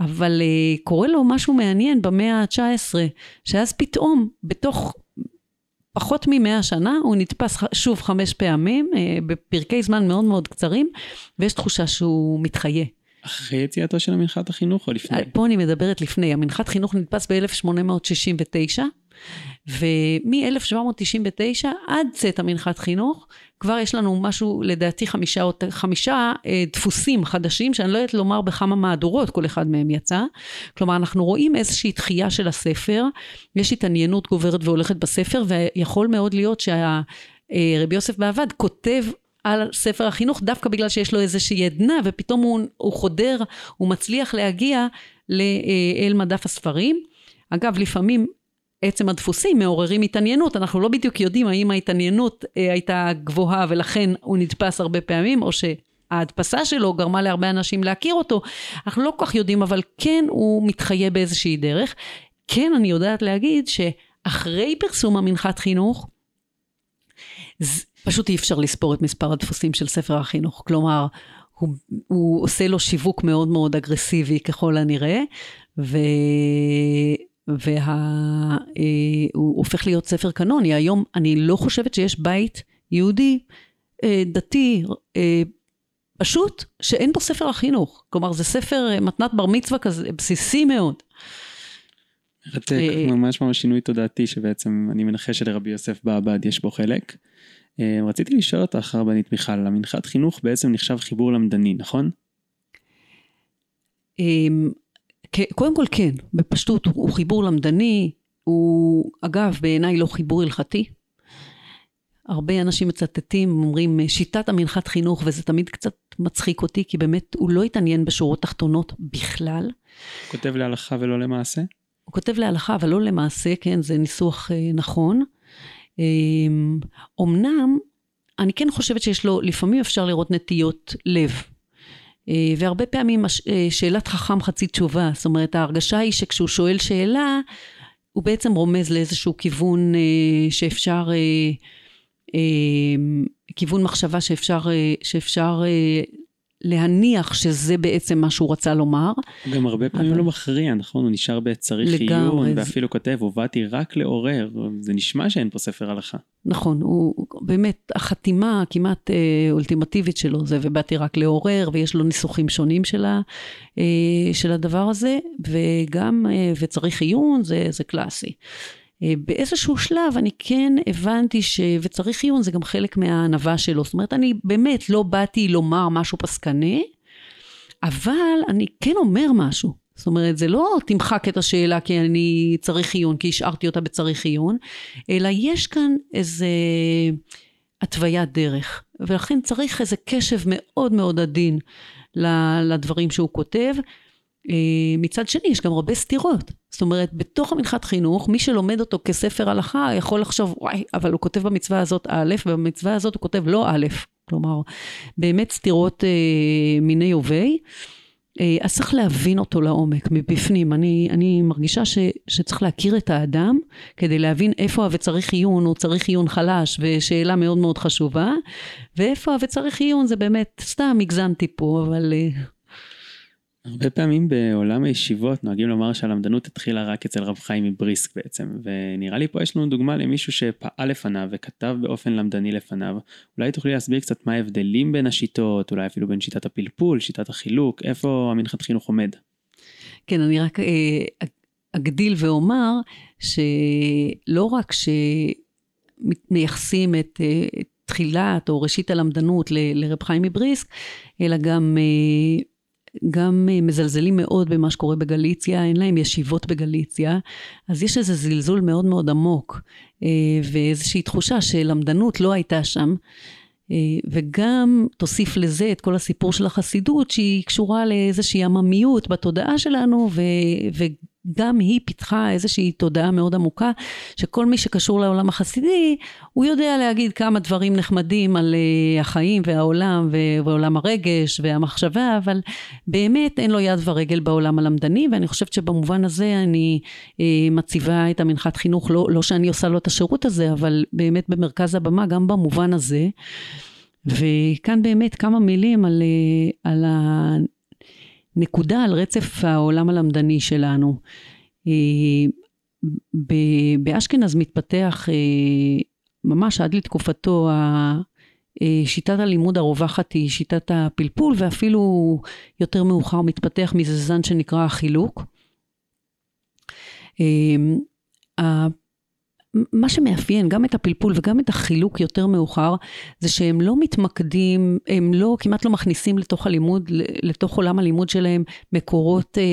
S2: אבל אה, קורה לו משהו מעניין במאה ה-19, שאז פתאום, בתוך פחות ממאה שנה, הוא נתפס שוב חמש פעמים, אה, בפרקי זמן מאוד מאוד קצרים, ויש תחושה שהוא מתחיה.
S1: אחרי יציאתו של המנחת החינוך או לפני?
S2: פה אני מדברת לפני, המנחת חינוך נתפס ב-1869, ומ-1799 עד צאת המנחת חינוך, כבר יש לנו משהו, לדעתי חמישה, חמישה אה, דפוסים חדשים, שאני לא יודעת לומר בכמה מהדורות כל אחד מהם יצא. כלומר, אנחנו רואים איזושהי דחייה של הספר, יש התעניינות גוברת והולכת בספר, ויכול מאוד להיות שהרבי אה, יוסף בעבד כותב על ספר החינוך, דווקא בגלל שיש לו איזושהי עדנה, ופתאום הוא, הוא חודר, הוא מצליח להגיע אל מדף הספרים. אגב, לפעמים עצם הדפוסים מעוררים התעניינות, אנחנו לא בדיוק יודעים האם ההתעניינות אה, הייתה גבוהה ולכן הוא נתפס הרבה פעמים, או שההדפסה שלו גרמה להרבה אנשים להכיר אותו, אנחנו לא כל כך יודעים, אבל כן הוא מתחיה באיזושהי דרך. כן, אני יודעת להגיד שאחרי פרסום המנחת חינוך, פשוט אי אפשר לספור את מספר הדפוסים של ספר החינוך. כלומר, הוא, הוא עושה לו שיווק מאוד מאוד אגרסיבי ככל הנראה, ו... והוא אה, הופך להיות ספר קנוני. היום אני לא חושבת שיש בית יהודי, אה, דתי, אה, פשוט, שאין בו ספר החינוך. כלומר, זה ספר מתנת בר מצווה כזה, בסיסי מאוד.
S1: מרתק, ממש ממש שינוי תודעתי שבעצם אני מנחש שלרבי יוסף בעבד יש בו חלק. רציתי לשאול אותך, רבנית מיכל, המנחת חינוך בעצם נחשב חיבור למדני, נכון?
S2: קודם כל כן, בפשטות הוא חיבור למדני, הוא אגב בעיניי לא חיבור הלכתי. הרבה אנשים מצטטים, אומרים שיטת המנחת חינוך, וזה תמיד קצת מצחיק אותי, כי באמת הוא לא התעניין בשורות תחתונות בכלל.
S1: הוא כותב להלכה ולא למעשה?
S2: הוא כותב להלכה, אבל לא למעשה, כן, זה ניסוח אה, נכון. אמ, אני כן חושבת שיש לו, לפעמים אפשר לראות נטיות לב. אה, והרבה פעמים אה, שאלת חכם חצי תשובה, זאת אומרת ההרגשה היא שכשהוא שואל שאלה, הוא בעצם רומז לאיזשהו כיוון אה, שאפשר, כיוון מחשבה שאפשר, שאפשר להניח שזה בעצם מה שהוא רצה לומר.
S1: גם הרבה פעמים אבל... לא מכריע, נכון? הוא נשאר בצריך עיון, ואפילו כותב, הובאתי רק לעורר, זה נשמע שאין פה ספר הלכה.
S2: נכון, הוא באמת, החתימה הכמעט אה, אולטימטיבית שלו זה ובאתי רק לעורר, ויש לו ניסוחים שונים של, ה, אה, של הדבר הזה, וגם, אה, וצריך עיון, זה, זה קלאסי. אה, באיזשהו שלב אני כן הבנתי ש... וצריך עיון זה גם חלק מהענווה שלו. זאת אומרת, אני באמת לא באתי לומר משהו פסקני, אבל אני כן אומר משהו. זאת אומרת, זה לא תמחק את השאלה כי אני צריך עיון, כי השארתי אותה בצריך עיון, אלא יש כאן איזה התוויית דרך. ולכן צריך איזה קשב מאוד מאוד עדין לדברים שהוא כותב. אה, מצד שני, יש גם הרבה סתירות. זאת אומרת, בתוך המנחת חינוך, מי שלומד אותו כספר הלכה יכול לחשוב, וואי, אבל הוא כותב במצווה הזאת א', ובמצווה הזאת הוא כותב לא א'. כלומר, באמת סתירות אה, מיני ובי. אה, אז צריך להבין אותו לעומק, מבפנים. אני, אני מרגישה ש, שצריך להכיר את האדם כדי להבין איפה וצריך עיון, הוא צריך עיון חלש, ושאלה מאוד מאוד חשובה, ואיפה וצריך עיון זה באמת, סתם הגזמתי פה, אבל... אה,
S1: הרבה פעמים בעולם הישיבות נוהגים לומר שהלמדנות התחילה רק אצל רב חיים מבריסק בעצם, ונראה לי פה יש לנו דוגמה למישהו שפעל לפניו וכתב באופן למדני לפניו. אולי תוכלי להסביר קצת מה ההבדלים בין השיטות, אולי אפילו בין שיטת הפלפול, שיטת החילוק, איפה המנחת חינוך עומד?
S2: כן, אני רק אה, אגדיל ואומר שלא רק שמייחסים את, אה, תחילת או ראשית הלמדנות לרב חיים מבריסק, אלא גם אה, גם אה, מזלזלים מאוד במה שקורה בגליציה, אין להם ישיבות בגליציה, אז יש איזה זלזול מאוד מאוד עמוק, אה, ואיזושהי תחושה שלמדנות לא הייתה שם. אה, וגם תוסיף לזה את כל הסיפור של החסידות שהיא קשורה לאיזושהי עממיות בתודעה שלנו ו, גם היא פיתחה איזושהי תודעה מאוד עמוקה, שכל מי שקשור לעולם החסידי, הוא יודע להגיד כמה דברים נחמדים על uh, החיים והעולם ועולם הרגש והמחשבה, אבל באמת אין לו יד ורגל בעולם הלמדני, ואני חושבת שבמובן הזה אני uh, מציבה את המנחת חינוך, לא, לא שאני עושה לו את השירות הזה, אבל באמת במרכז הבמה, גם במובן הזה. וכאן באמת כמה מילים על, אה, על נקודה על רצף העולם הלמדני שלנו. אה, באשכנז מתפתח אה, ממש עד לתקופתו אה, שיטת הלימוד הרווחת היא שיטת הפלפול ואפילו יותר מאוחר מתפתח מזה זן שנקרא החילוק. מה שמאפיין גם את הפלפול וגם את החילוק יותר מאוחר, זה שהם לא מתמקדים, הם לא, כמעט לא מכניסים לתוך הלימוד, לתוך עולם הלימוד שלהם, מקורות אה,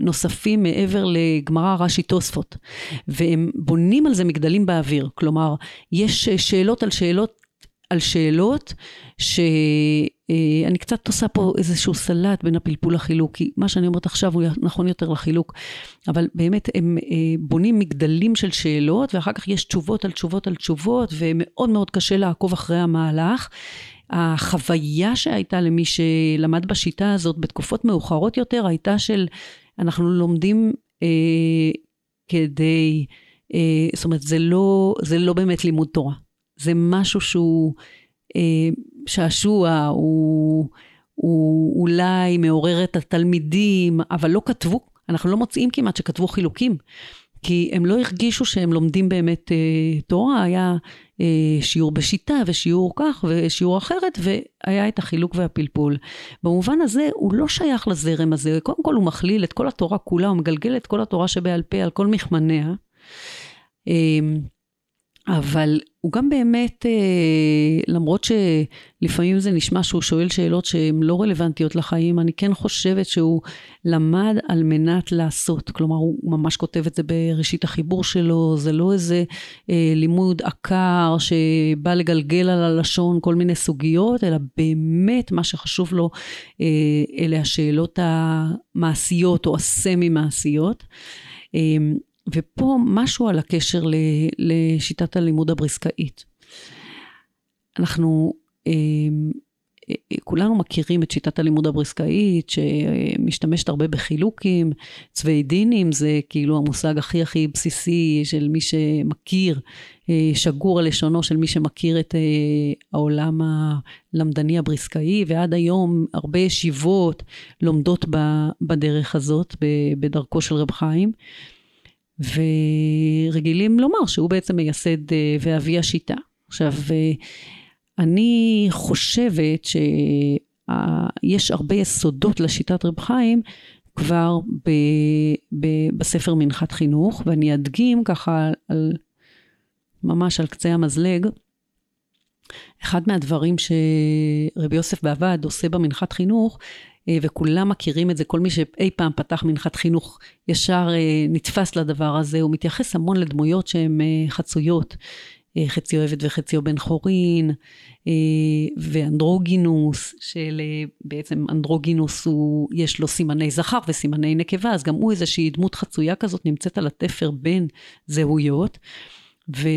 S2: נוספים מעבר לגמרא רש"י תוספות. והם בונים על זה מגדלים באוויר. כלומר, יש שאלות על שאלות על שאלות שאני קצת עושה פה איזשהו סלט בין הפלפול לחילוק, כי מה שאני אומרת עכשיו הוא נכון יותר לחילוק, אבל באמת הם אה, בונים מגדלים של שאלות, ואחר כך יש תשובות על תשובות על תשובות, ומאוד מאוד קשה לעקוב אחרי המהלך. החוויה שהייתה למי שלמד בשיטה הזאת בתקופות מאוחרות יותר, הייתה של אנחנו לומדים אה, כדי, אה, זאת אומרת, זה לא, זה לא באמת לימוד תורה. זה משהו שהוא אה, שעשוע, הוא, הוא אולי מעורר את התלמידים, אבל לא כתבו, אנחנו לא מוצאים כמעט שכתבו חילוקים. כי הם לא הרגישו שהם לומדים באמת אה, תורה, היה אה, שיעור בשיטה ושיעור כך ושיעור אחרת, והיה את החילוק והפלפול. במובן הזה הוא לא שייך לזרם הזה, קודם כל הוא מכליל את כל התורה כולה, הוא מגלגל את כל התורה שבעל פה על כל מכמניה. אה, אבל הוא גם באמת, אה, למרות שלפעמים זה נשמע שהוא שואל שאלות שהן לא רלוונטיות לחיים, אני כן חושבת שהוא למד על מנת לעשות. כלומר, הוא ממש כותב את זה בראשית החיבור שלו, זה לא איזה אה, לימוד עקר שבא לגלגל על הלשון כל מיני סוגיות, אלא באמת מה שחשוב לו אה, אלה השאלות המעשיות או הסמי-מעשיות. ופה משהו על הקשר לשיטת הלימוד הבריסקאית. אנחנו אמ, אה, כולנו מכירים את שיטת הלימוד הבריסקאית שמשתמשת הרבה בחילוקים, צווי דינים זה כאילו המושג הכי הכי בסיסי של מי שמכיר, אה, שגור על לשונו של מי שמכיר את אה, העולם הלמדני הבריסקאי ועד היום הרבה ישיבות לומדות בדרך הזאת, בדרכו של רב חיים. ורגילים לומר שהוא בעצם מייסד אה, ואבי השיטה. עכשיו, אה, אני חושבת שיש הרבה יסודות לשיטת רב חיים כבר ב, ב, בספר מנחת חינוך, ואני אדגים ככה על, ממש על קצה המזלג, אחד מהדברים שרבי יוסף בעבד עושה במנחת חינוך, אה, וכולם מכירים את זה, כל מי שאי פעם פתח מנחת חינוך ישר אה, נתפס לדבר הזה, הוא מתייחס המון לדמויות שהן אה, חצויות, חציו עבד וחציו בן חורין, ואנדרוגינוס, של בעצם אנדרוגינוס הוא, יש לו סימני זכר וסימני נקבה, אז גם הוא איזושהי דמות חצויה כזאת נמצאת על התפר בין זהויות. ו...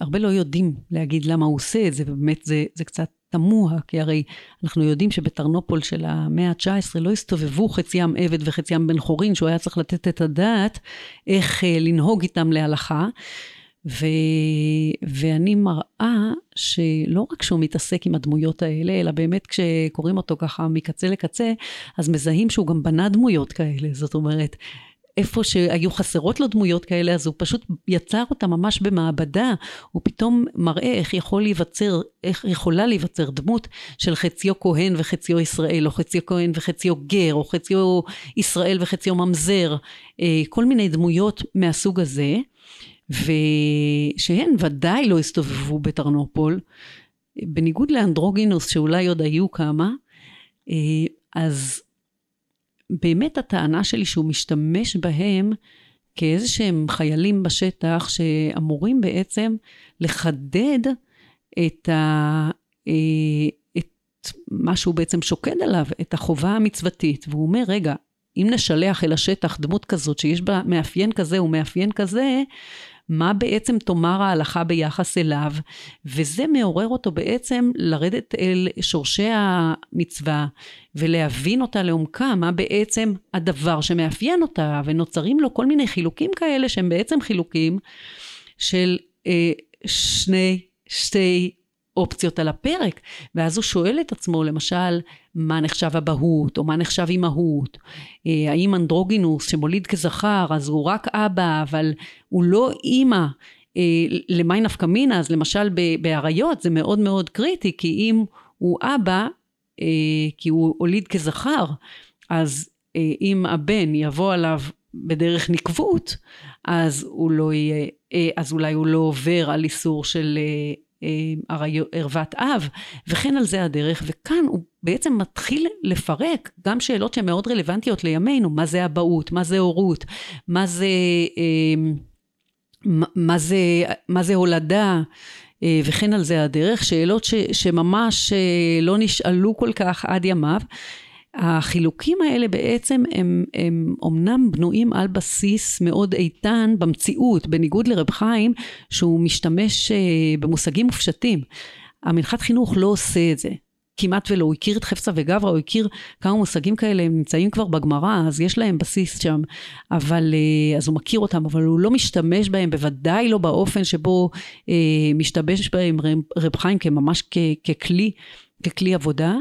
S2: הרבה לא יודעים להגיד למה הוא עושה את זה, ובאמת זה, זה קצת תמוה, כי הרי אנחנו יודעים שבטרנופול של המאה ה-19 לא הסתובבו חציים עבד וחציים בן חורין, שהוא היה צריך לתת את הדעת איך אה, לנהוג איתם להלכה. ו... ואני מראה שלא רק שהוא מתעסק עם הדמויות האלה, אלא באמת כשקוראים אותו ככה מקצה לקצה, אז מזהים שהוא גם בנה דמויות כאלה. זאת אומרת, איפה שהיו חסרות לו דמויות כאלה, אז הוא פשוט יצר אותה ממש במעבדה, הוא פתאום מראה איך יכול להיווצר, איך יכולה להיווצר דמות של חציו כהן וחציו ישראל, או חציו כהן וחציו גר, או חציו ישראל וחציו ממזר, אה, כל מיני דמויות מהסוג הזה, ושהן ודאי לא הסתובבו בטרנופול, בניגוד לאנדרוגינוס שאולי עוד היו כמה, אה, אז באמת הטענה שלי שהוא משתמש בהם כאיזה שהם חיילים בשטח שאמורים בעצם לחדד את, ה, אה, את מה שהוא בעצם שוקד עליו, את החובה המצוותית. והוא אומר, רגע, אם נשלח אל השטח דמות כזאת שיש בה מאפיין כזה ומאפיין כזה, מה בעצם תאמר ההלכה ביחס אליו, וזה מעורר אותו בעצם לרדת אל שורשי המצווה ולהבין אותה לעומקה, מה בעצם הדבר שמאפיין אותה, ונוצרים לו כל מיני חילוקים כאלה שהם בעצם חילוקים של אה, שני, שתי אופציות על הפרק, ואז הוא שואל את עצמו למשל, מה נחשב אבהות, או מה נחשב אימהות, אה, האם אנדרוגינוס שמוליד כזכר, אז הוא רק אבא, אבל הוא לא אימא, אה, למי נפקא מינה, אז למשל באריות זה מאוד מאוד קריטי, כי אם הוא אבא, אה, כי הוא הוליד כזכר, אז אם הבן יבוא עליו בדרך נקבות, אז הוא לא יהיה, אז אולי הוא לא עובר על איסור של ערוות אב, וכן על זה הדרך, וכאן הוא בעצם מתחיל לפרק גם שאלות שהן מאוד רלוונטיות לימינו, מה זה אבהות, מה זה הורות, מה זה, מה זה, מה זה הולדה, וכן על זה הדרך, שאלות ש, שממש לא נשאלו כל כך עד ימיו. החילוקים האלה בעצם הם, הם אומנם בנויים על בסיס מאוד איתן במציאות, בניגוד לרב חיים שהוא משתמש אה, במושגים מופשטים. המנחת חינוך לא עושה את זה. כמעט ולא, הוא הכיר את חפצה וגברא, הוא הכיר כמה מושגים כאלה, הם נמצאים כבר בגמרא, אז יש להם בסיס שם, אבל, אה, אז הוא מכיר אותם, אבל הוא לא משתמש בהם, בוודאי לא באופן שבו אה, משתמש בהם רב חיים כממש כ, ככלי ככלי עבודה,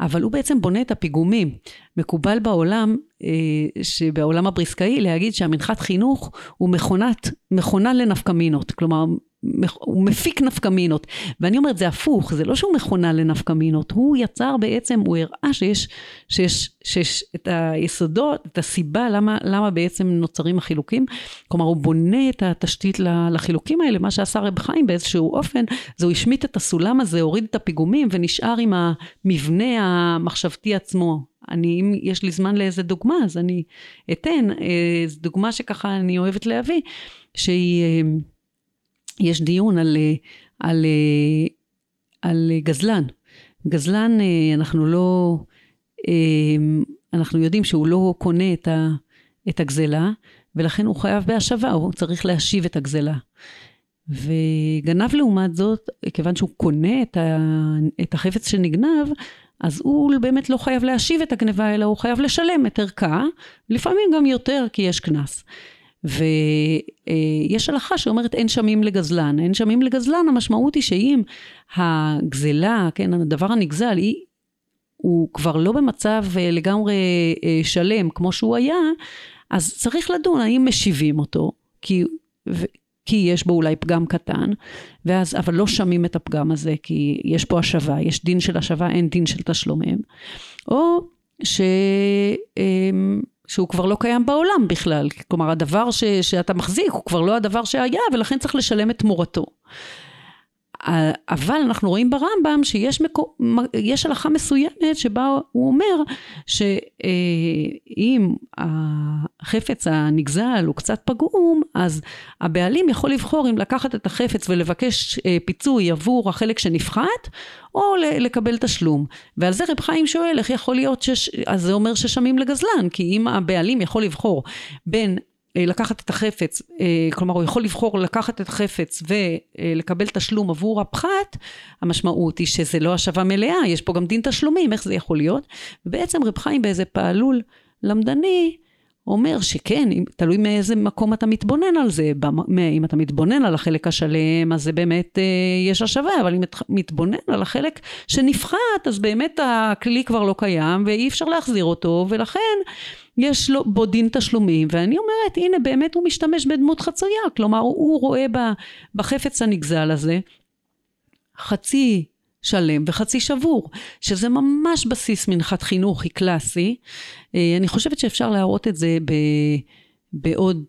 S2: אבל הוא בעצם בונה את הפיגומים. מקובל בעולם, אה, שבעולם הבריסקאי, להגיד שהמנחת חינוך הוא מכונת, מכונה לנפקמינות. כלומר, הוא מפיק נפקמינות. ואני אומרת, זה הפוך, זה לא שהוא מכונה לנפקמינות, הוא יצר בעצם, הוא הראה שיש, שיש, שיש את היסודות, את הסיבה למה, למה בעצם נוצרים החילוקים. כלומר, הוא בונה את התשתית לחילוקים האלה, מה שעשה רב חיים באיזשהו אופן, זה הוא השמיט את הסולם הזה, הוריד את הפיגומים ונשאר עם המבנה המחשבתי עצמו. אני, אם יש לי זמן לאיזה דוגמה, אז אני אתן. איזו דוגמה שככה אני אוהבת להביא, שהיא... אה, יש דיון על, על, על גזלן. גזלן, אנחנו לא, אנחנו יודעים שהוא לא קונה את, ה, את הגזלה, ולכן הוא חייב בהשבה, הוא צריך להשיב את הגזלה. וגנב לעומת זאת, כיוון שהוא קונה את, ה, את החפץ שנגנב, אז הוא באמת לא חייב להשיב את הגניבה, אלא הוא חייב לשלם את ערכה, לפעמים גם יותר, כי יש קנס. ויש הלכה שאומרת אין שמים לגזלן. אין שמים לגזלן, המשמעות היא שאם הגזלה, כן, הדבר הנגזל, היא, הוא כבר לא במצב אה, לגמרי אה, שלם כמו שהוא היה, אז צריך לדון האם משיבים אותו, כי, כי יש בו אולי פגם קטן, ואז, אבל לא שמים את הפגם הזה, כי יש פה השבה, יש דין של השבה, אין דין של תשלומים, או ש... שהוא כבר לא קיים בעולם בכלל. כלומר, הדבר ש, שאתה מחזיק הוא כבר לא הדבר שהיה, ולכן צריך לשלם את תמורתו. אבל אנחנו רואים ברמב"ם שיש מקו, יש הלכה מסוימת שבה הוא אומר שאם החפץ הנגזל הוא קצת פגום אז הבעלים יכול לבחור אם לקחת את החפץ ולבקש אה, פיצוי עבור החלק שנפחת או לקבל תשלום. ועל זה רב חיים שואל איך יכול להיות שש... אז זה אומר ששמים לגזלן כי אם הבעלים יכול לבחור בין אה, לקחת את החפץ, אה, כלומר הוא יכול לבחור לקחת את החפץ ולקבל תשלום עבור הפחת, המשמעות היא שזה לא השבה מלאה, יש פה גם דין תשלומים, איך זה יכול להיות? ובעצם רב חיים באיזה פעלול למדני, אומר שכן, תלוי מאיזה מקום אתה מתבונן על זה, אם אתה מתבונן על החלק השלם, אז זה באמת, אה, יש השבה, אבל אם אתה מתבונן על החלק שנפחת, אז באמת הכלי כבר לא קיים, ואי אפשר להחזיר אותו, ולכן יש לו בו דין תשלומים, ואני אומרת, הנה באמת הוא משתמש בדמות חצויה, כלומר הוא רואה בחפץ הנגזל הזה חצי שלם וחצי שבור, שזה ממש בסיס מנחת חינוכי קלאסי. אה, אני חושבת שאפשר להראות את זה ב, בעוד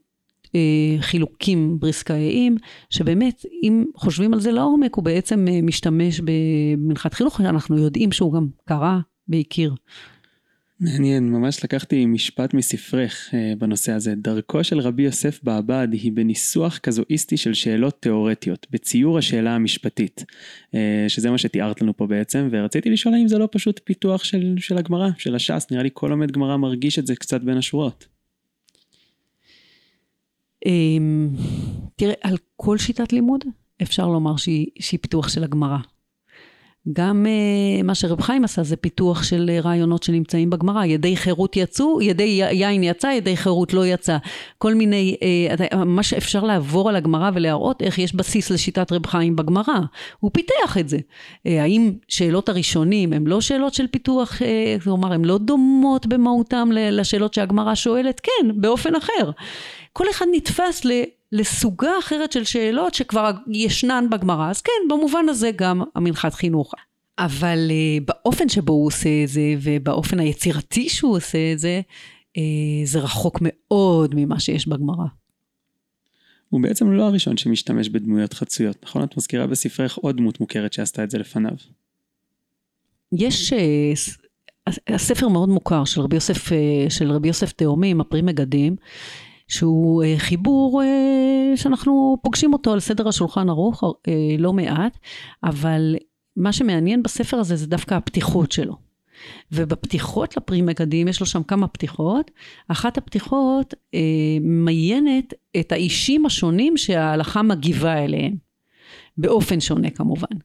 S2: אה, חילוקים בריסקאיים, שבאמת, אם חושבים על זה לעומק, הוא בעצם אה, משתמש במנחת חינוך, שאנחנו יודעים שהוא גם קרא והכיר.
S1: מעניין, ממש לקחתי משפט מספרך אה, בנושא הזה. דרכו של רבי יוסף בעבד היא בניסוח קזואיסטי של שאלות תיאורטיות, בציור השאלה המשפטית, אה, שזה מה שתיארת לנו פה בעצם, ורציתי לשאול האם זה לא פשוט פיתוח של, של הגמרא, של הש"ס, נראה לי כל לומד גמרא מרגיש את זה קצת בין השורות.
S2: אמ, תראה, על כל שיטת לימוד אפשר לומר שהיא, שהיא פיתוח של הגמרא. גם uh, מה שרב חיים עשה זה פיתוח של uh, רעיונות שנמצאים בגמרא, ידי חירות יצאו, ידי יין יצא, ידי חירות לא יצא. כל מיני, uh, מה שאפשר לעבור על הגמרא ולהראות איך יש בסיס לשיטת רב חיים בגמרא. הוא פיתח את זה. Uh, האם שאלות הראשונים הן לא שאלות של פיתוח, uh, כלומר הן לא דומות במהותן לשאלות שהגמרא שואלת? כן, באופן אחר. כל אחד נתפס. לסוגה אחרת של שאלות שכבר ישנן בגמרא, אז כן, במובן הזה גם המנחת חינוך. אבל uh, באופן שבו הוא עושה את זה, ובאופן היצירתי שהוא עושה את זה, uh, זה רחוק מאוד ממה שיש בגמרא.
S1: הוא בעצם לא הראשון שמשתמש בדמויות חצויות, נכון? את מזכירה בספרך עוד דמות מוכרת שעשתה את זה לפניו.
S2: יש הספר מאוד מוכר של רבי יוסף, של רבי יוסף תאומים, הפרי מגדים, שהוא חיבור שאנחנו פוגשים אותו על סדר השולחן ערוך לא מעט, אבל מה שמעניין בספר הזה זה דווקא הפתיחות שלו. ובפתיחות לפרי מגדים, יש לו שם כמה פתיחות, אחת הפתיחות אה, מיינת את האישים השונים שההלכה מגיבה אליהם, באופן שונה כמובן.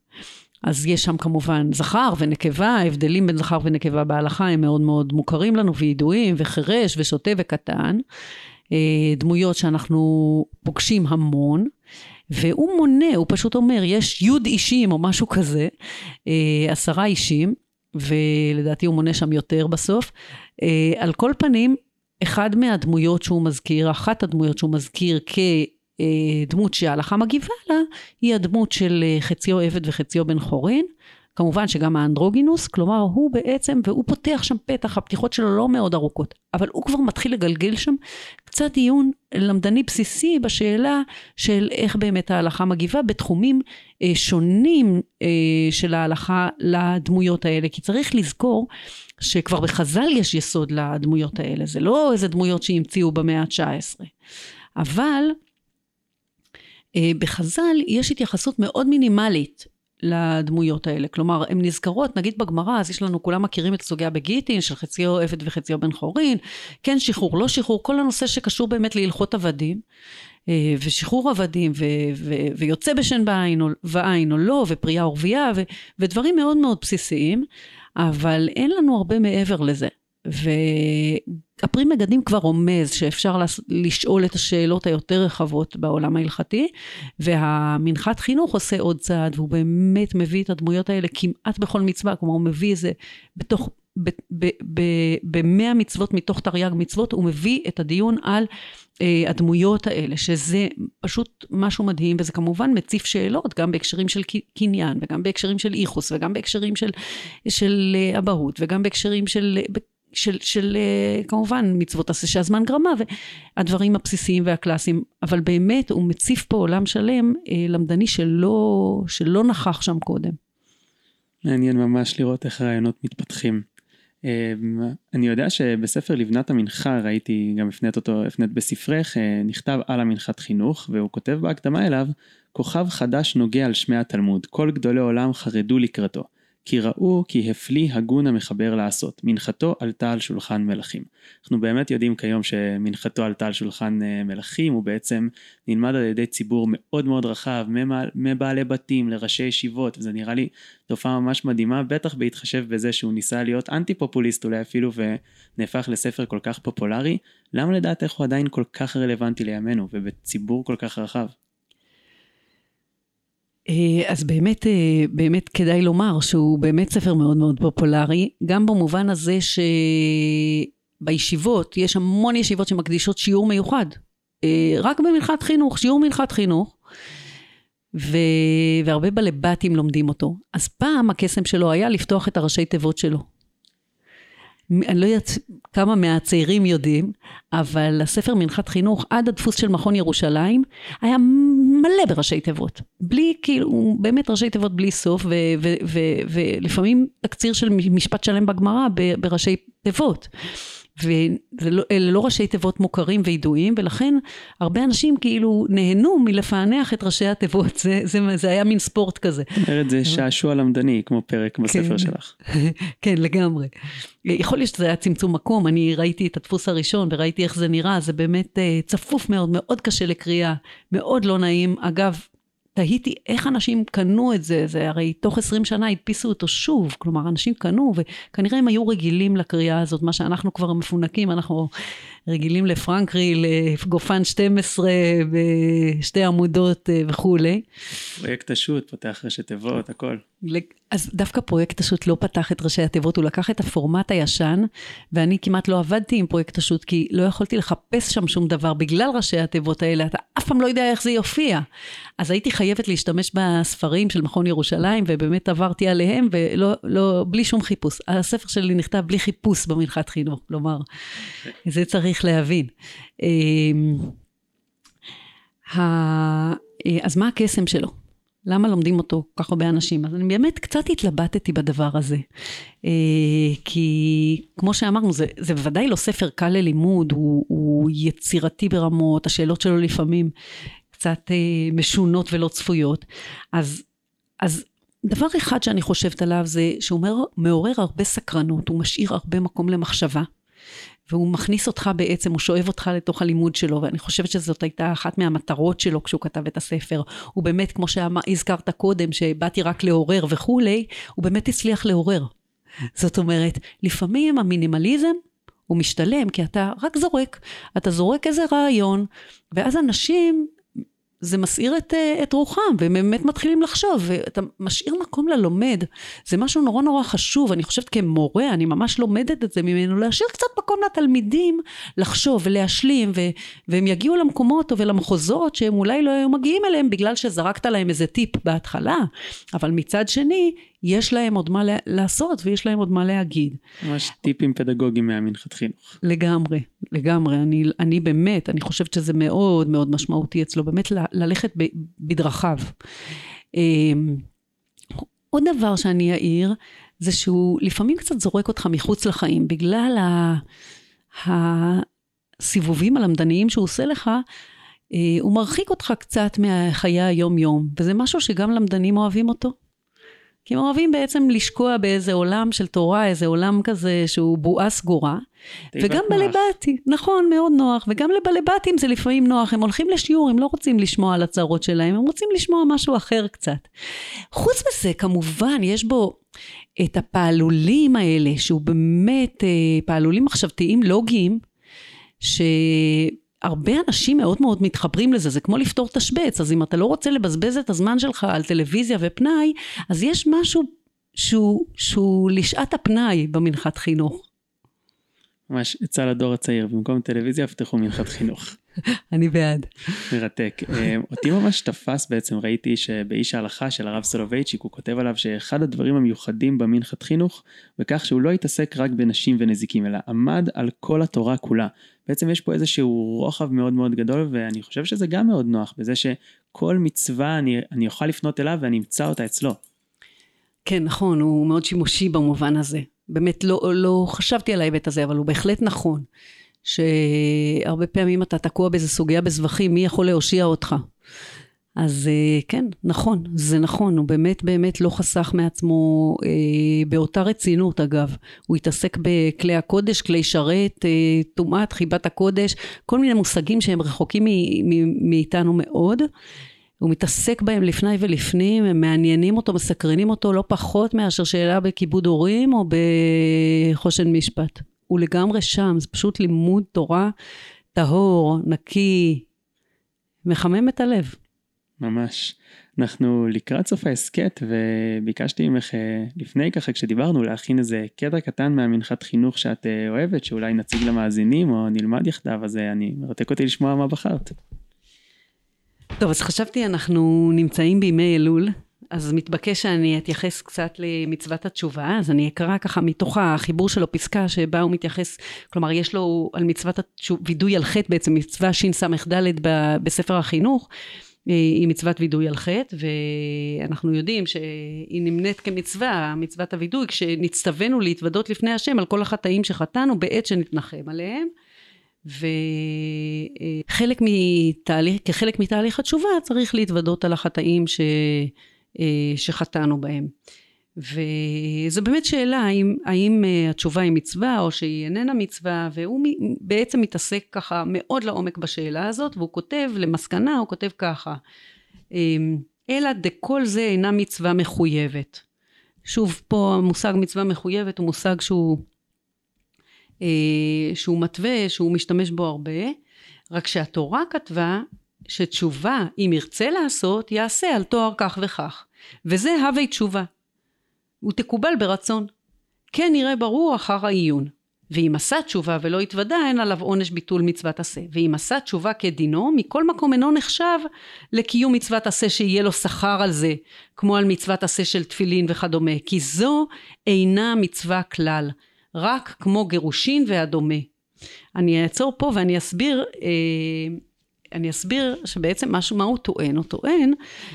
S2: אז יש שם כמובן זכר ונקבה, ההבדלים בין זכר ונקבה בהלכה הם מאוד מאוד מוכרים לנו וידועים, וחירש ושוטה וקטן, אה, דמויות שאנחנו פוגשים המון. והוא מונה, הוא פשוט אומר, יש יוד אישים או משהו כזה, אה, עשרה אישים, ולדעתי הוא מונה שם יותר בסוף. אה, על כל פנים, אחד מהדמויות שהוא מזכיר, אחת הדמויות שהוא מזכיר כדמות שההלכה מגיבה לה, היא הדמות של אה, חציו עבד וחציו בן חורין. כמובן שגם האנדרוגינוס, כלומר הוא בעצם, והוא פותח שם פתח, הפתיחות שלו לא מאוד ארוכות, אבל הוא כבר מתחיל לגלגל שם קצת דיון למדני בסיסי בשאלה של איך באמת ההלכה מגיבה בתחומים אה, שונים אה, של ההלכה לדמויות האלה, כי צריך לזכור שכבר בחז"ל יש יסוד לדמויות האלה, זה לא איזה דמויות שהמציאו במאה ה-19, אבל אה, בחז"ל יש התייחסות מאוד מינימלית לדמויות האלה. כלומר, הן נזכרות, נגיד בגמרא, אז יש לנו, כולם מכירים את הסוגיה בגיטין, של חציו עבד וחציו בן חורין, כן שחרור, לא שחרור, כל הנושא שקשור באמת להלכות עבדים, אה, ושחרור עבדים, ו- ו- ויוצא בשן בעין או, ועין או לא, ופרייה ורבייה, ו- ודברים מאוד מאוד בסיסיים, אבל אין לנו הרבה מעבר לזה. והפרי מגדים כבר רומז שאפשר לשאול את השאלות היותר רחבות בעולם ההלכתי, והמנחת חינוך עושה עוד צעד, והוא באמת מביא את הדמויות האלה כמעט בכל מצווה, כלומר הוא מביא איזה, בתוך, במאה מצוות מתוך תרי"ג מצוות, הוא מביא את הדיון על אה, הדמויות האלה, שזה פשוט משהו מדהים, וזה כמובן מציף שאלות, גם בהקשרים של קניין, וגם בהקשרים של איכוס, וגם בהקשרים של, של אה, אבהות, וגם בהקשרים של, של, של אה, כמובן מצוות עשה שהזמן גרמה והדברים הבסיסיים והקלאסיים, אבל באמת הוא מציף פה עולם שלם אה, למדני שלא, שלא נכח שם קודם.
S1: מעניין ממש לראות איך הרעיונות מתפתחים. אה, אני יודע שבספר לבנת המנחה ראיתי, גם הפנית אותו, הפנית בספרך, נכתב על המנחת חינוך, והוא כותב בהקדמה אליו, כוכב חדש נוגע על שמי התלמוד, כל גדולי עולם חרדו לקראתו. כי ראו כי הפליא הגון המחבר לעשות, מנחתו עלתה על שולחן מלכים. אנחנו באמת יודעים כיום שמנחתו עלתה על שולחן אה, מלכים, הוא בעצם נלמד על ידי ציבור מאוד מאוד רחב, מבעלי בתים לראשי ישיבות, וזה נראה לי תופעה ממש מדהימה, בטח בהתחשב בזה שהוא ניסה להיות אנטי פופוליסט אולי אפילו, ונהפך לספר כל כך פופולרי, למה לדעתך הוא עדיין כל כך רלוונטי לימינו, ובציבור כל כך רחב?
S2: אה, אז באמת, אה, באמת כדאי לומר שהוא באמת ספר מאוד מאוד פופולרי, גם במובן הזה שבישיבות, יש המון ישיבות שמקדישות שיעור מיוחד. אה, רק במנחת חינוך, שיעור מנחת חינוך. ו... והרבה בלבטים לומדים אותו. אז פעם הקסם שלו היה לפתוח את הראשי תיבות שלו. אני לא יודעת כמה מהצעירים יודעים, אבל הספר מנחת חינוך עד הדפוס של מכון ירושלים היה מלא בראשי תיבות. בלי, כאילו, באמת ראשי תיבות בלי סוף, ולפעמים תקציר של משפט שלם בגמרא בראשי תיבות. ואלה לא ראשי תיבות מוכרים וידועים, ולכן הרבה אנשים כאילו נהנו מלפענח את ראשי התיבות, זה, זה, זה היה מין ספורט כזה.
S1: זאת אומרת, זה שעשוע למדני, כמו פרק בספר כן, שלך. [laughs]
S2: כן, לגמרי. יכול להיות שזה היה צמצום מקום, אני ראיתי את הדפוס הראשון וראיתי איך זה נראה, זה באמת אה, צפוף מאוד, מאוד קשה לקריאה, מאוד לא נעים. אגב, תהיתי איך אנשים קנו את זה, זה הרי תוך 20 שנה הדפיסו אותו שוב, כלומר אנשים קנו וכנראה הם היו רגילים לקריאה הזאת, מה שאנחנו כבר מפונקים, אנחנו רגילים לפרנקרי, לגופן 12 בשתי עמודות אה, וכולי.
S1: פרויקט השו"ת, פותח ראשי תיבות, הכל.
S2: אז דווקא פרויקט השו"ת לא פתח את ראשי התיבות, הוא לקח את הפורמט הישן, ואני כמעט לא עבדתי עם פרויקט השו"ת, כי לא יכולתי לחפש שם שום דבר בגלל ראשי התיבות האלה, אתה אף פעם לא יודע איך זה יופיע. אז הייתי חייבת להשתמש בספרים של מכון ירושלים, ובאמת עברתי עליהם, ולא, לא, בלי שום חיפוש. הספר שלי נכתב בלי חיפוש במנחת חינוך, כלומר, זה צריך להבין. אמ, אז מה הקסם שלו? למה לומדים אותו כל כך הרבה אנשים? אז אני באמת קצת התלבטתי בדבר הזה. אה, כי כמו שאמרנו, זה, זה בוודאי לא ספר קל ללימוד, הוא, הוא יצירתי ברמות, השאלות שלו לפעמים קצת אה, משונות ולא צפויות. אז, אז דבר אחד שאני חושבת עליו זה שהוא מעורר הרבה סקרנות, הוא משאיר הרבה מקום למחשבה. והוא מכניס אותך בעצם, הוא שואב אותך לתוך הלימוד שלו, ואני חושבת שזאת הייתה אחת מהמטרות שלו כשהוא כתב את הספר. הוא באמת, כמו שהזכרת קודם, שבאתי רק לעורר וכולי, הוא באמת הצליח לעורר. זאת אומרת, לפעמים המינימליזם הוא משתלם, כי אתה רק זורק. אתה זורק איזה רעיון, ואז אנשים זה מסעיר את, אה, את רוחם, והם באמת מתחילים לחשוב, ואתה משאיר מקום ללומד. זה משהו נורא נורא חשוב, אני חושבת כמורה, אני ממש לומדת את זה ממנו, להשאיר קצת מקום לתלמידים לחשוב ולהשלים, ו, והם יגיעו למקומות ולמחוזות שהם אולי לא היו מגיעים אליהם בגלל שזרקת להם איזה טיפ בהתחלה, אבל מצד שני, יש להם עוד מה לעשות ויש להם עוד מה להגיד.
S1: ממש טיפים פדגוגיים מהמנחת חינוך.
S2: לגמרי, לגמרי. אני, אני באמת, אני חושבת שזה מאוד מאוד משמעותי אצלו, באמת ל, ללכת ב, בדרכיו. אמ, עוד דבר שאני אעיר, זה שהוא לפעמים קצת זורק אותך מחוץ לחיים, בגלל ה, הסיבובים הלמדניים שהוא עושה לך, אה, הוא מרחיק אותך קצת מהחיי היום-יום, וזה משהו שגם למדנים אוהבים אותו. כי הם אוהבים בעצם לשקוע באיזה עולם של תורה, איזה עולם כזה שהוא בועה סגורה. וגם בלבטי, נכון, מאוד נוח. וגם לבלבטים זה לפעמים נוח, הם הולכים לשיעור, הם לא רוצים לשמוע על הצרות שלהם, הם רוצים לשמוע משהו אחר קצת. חוץ מזה, כמובן, יש בו את הפעלולים האלה, שהוא באמת אה, פעלולים מחשבתיים לוגיים, ש... הרבה אנשים מאוד מאוד מתחברים לזה, זה כמו לפתור תשבץ, אז אם אתה לא רוצה לבזבז את הזמן שלך על טלוויזיה ופנאי, אז יש משהו שהוא, שהוא לשעת הפנאי במנחת חינוך.
S1: ממש עצה לדור הצעיר, במקום טלוויזיה יפתחו מנחת חינוך. [laughs]
S2: אני בעד.
S1: מרתק. אה, אותי ממש תפס בעצם, ראיתי שבאיש ההלכה של הרב סולובייצ'יק, הוא כותב עליו שאחד הדברים המיוחדים במנחת חינוך, בכך שהוא לא התעסק רק בנשים ונזיקים, אלא עמד על כל התורה כולה. בעצם יש פה איזשהו רוחב מאוד מאוד גדול, ואני חושב שזה גם מאוד נוח, בזה שכל מצווה אני, אני אוכל לפנות אליו ואני אמצא אותה אצלו.
S2: כן, נכון, הוא מאוד שימושי במובן הזה. באמת לא, לא חשבתי על ההיבט הזה, אבל הוא בהחלט נכון. שהרבה פעמים אתה תקוע באיזה סוגיה בזבחים, מי יכול להושיע אותך? אז אה, כן, נכון, זה נכון, הוא באמת באמת לא חסך מעצמו אה, באותה רצינות אגב. הוא התעסק בכלי הקודש, כלי שרת, אה, טומאת, חיבת הקודש, כל מיני מושגים שהם רחוקים מאיתנו מאוד. הוא מתעסק בהם לפני ולפנים, הם מעניינים אותו, מסקרנים אותו לא פחות מאשר שאלה בכיבוד הורים או בחושן משפט. הוא לגמרי שם, זה פשוט לימוד תורה טהור, נקי, מחמם את הלב.
S1: ממש. אנחנו לקראת סוף ההסכת וביקשתי ממך אה, לפני ככה כשדיברנו להכין איזה קטע קטן מהמנחת חינוך שאת אה, אוהבת שאולי נציג למאזינים או נלמד יחדיו אז אה, אני מרתק אותי לשמוע מה בחרת.
S2: טוב אז חשבתי אנחנו נמצאים בימי אלול אז מתבקש שאני אתייחס קצת למצוות התשובה, אז אני אקרא ככה מתוך החיבור שלו פסקה שבה הוא מתייחס, כלומר יש לו על מצוות התשובה, וידוי על חטא בעצם, מצווה שס"ד בספר החינוך, אה, היא מצוות וידוי על חטא, ואנחנו יודעים שהיא נמנית כמצווה, מצוות הוידוי, כשנצטווינו להתוודות לפני השם על כל החטאים שחטאנו בעת שנתנחם עליהם. וחלק מתהליך, כחלק מתהליך התשובה צריך להתוודות על החטאים ש... אה, שחטאנו בהם. וזו באמת שאלה האם, האם אה, התשובה היא מצווה או שהיא איננה מצווה והוא בעצם מתעסק ככה מאוד לעומק בשאלה הזאת והוא כותב למסקנה הוא כותב ככה אמ, אלא דכל זה אינה מצווה מחויבת. שוב פה המושג מצווה מחויבת הוא מושג שהוא שהוא מתווה שהוא משתמש בו הרבה רק שהתורה כתבה שתשובה, אם ירצה לעשות, יעשה על תואר כך וכך. וזה הווי תשובה. ותקובל ברצון. כן יראה ברור אחר העיון. ואם עשה תשובה ולא התוודה אין עליו עונש ביטול מצוות עשה ואם עשה תשובה כדינו מכל מקום אינו נחשב לקיום מצוות עשה שיהיה לו שכר על זה כמו על מצוות עשה של תפילין וכדומה כי זו אינה מצווה כלל רק כמו גירושין והדומה אני אעצור פה ואני אסביר אה, אני אסביר שבעצם משהו מה הוא טוען הוא טוען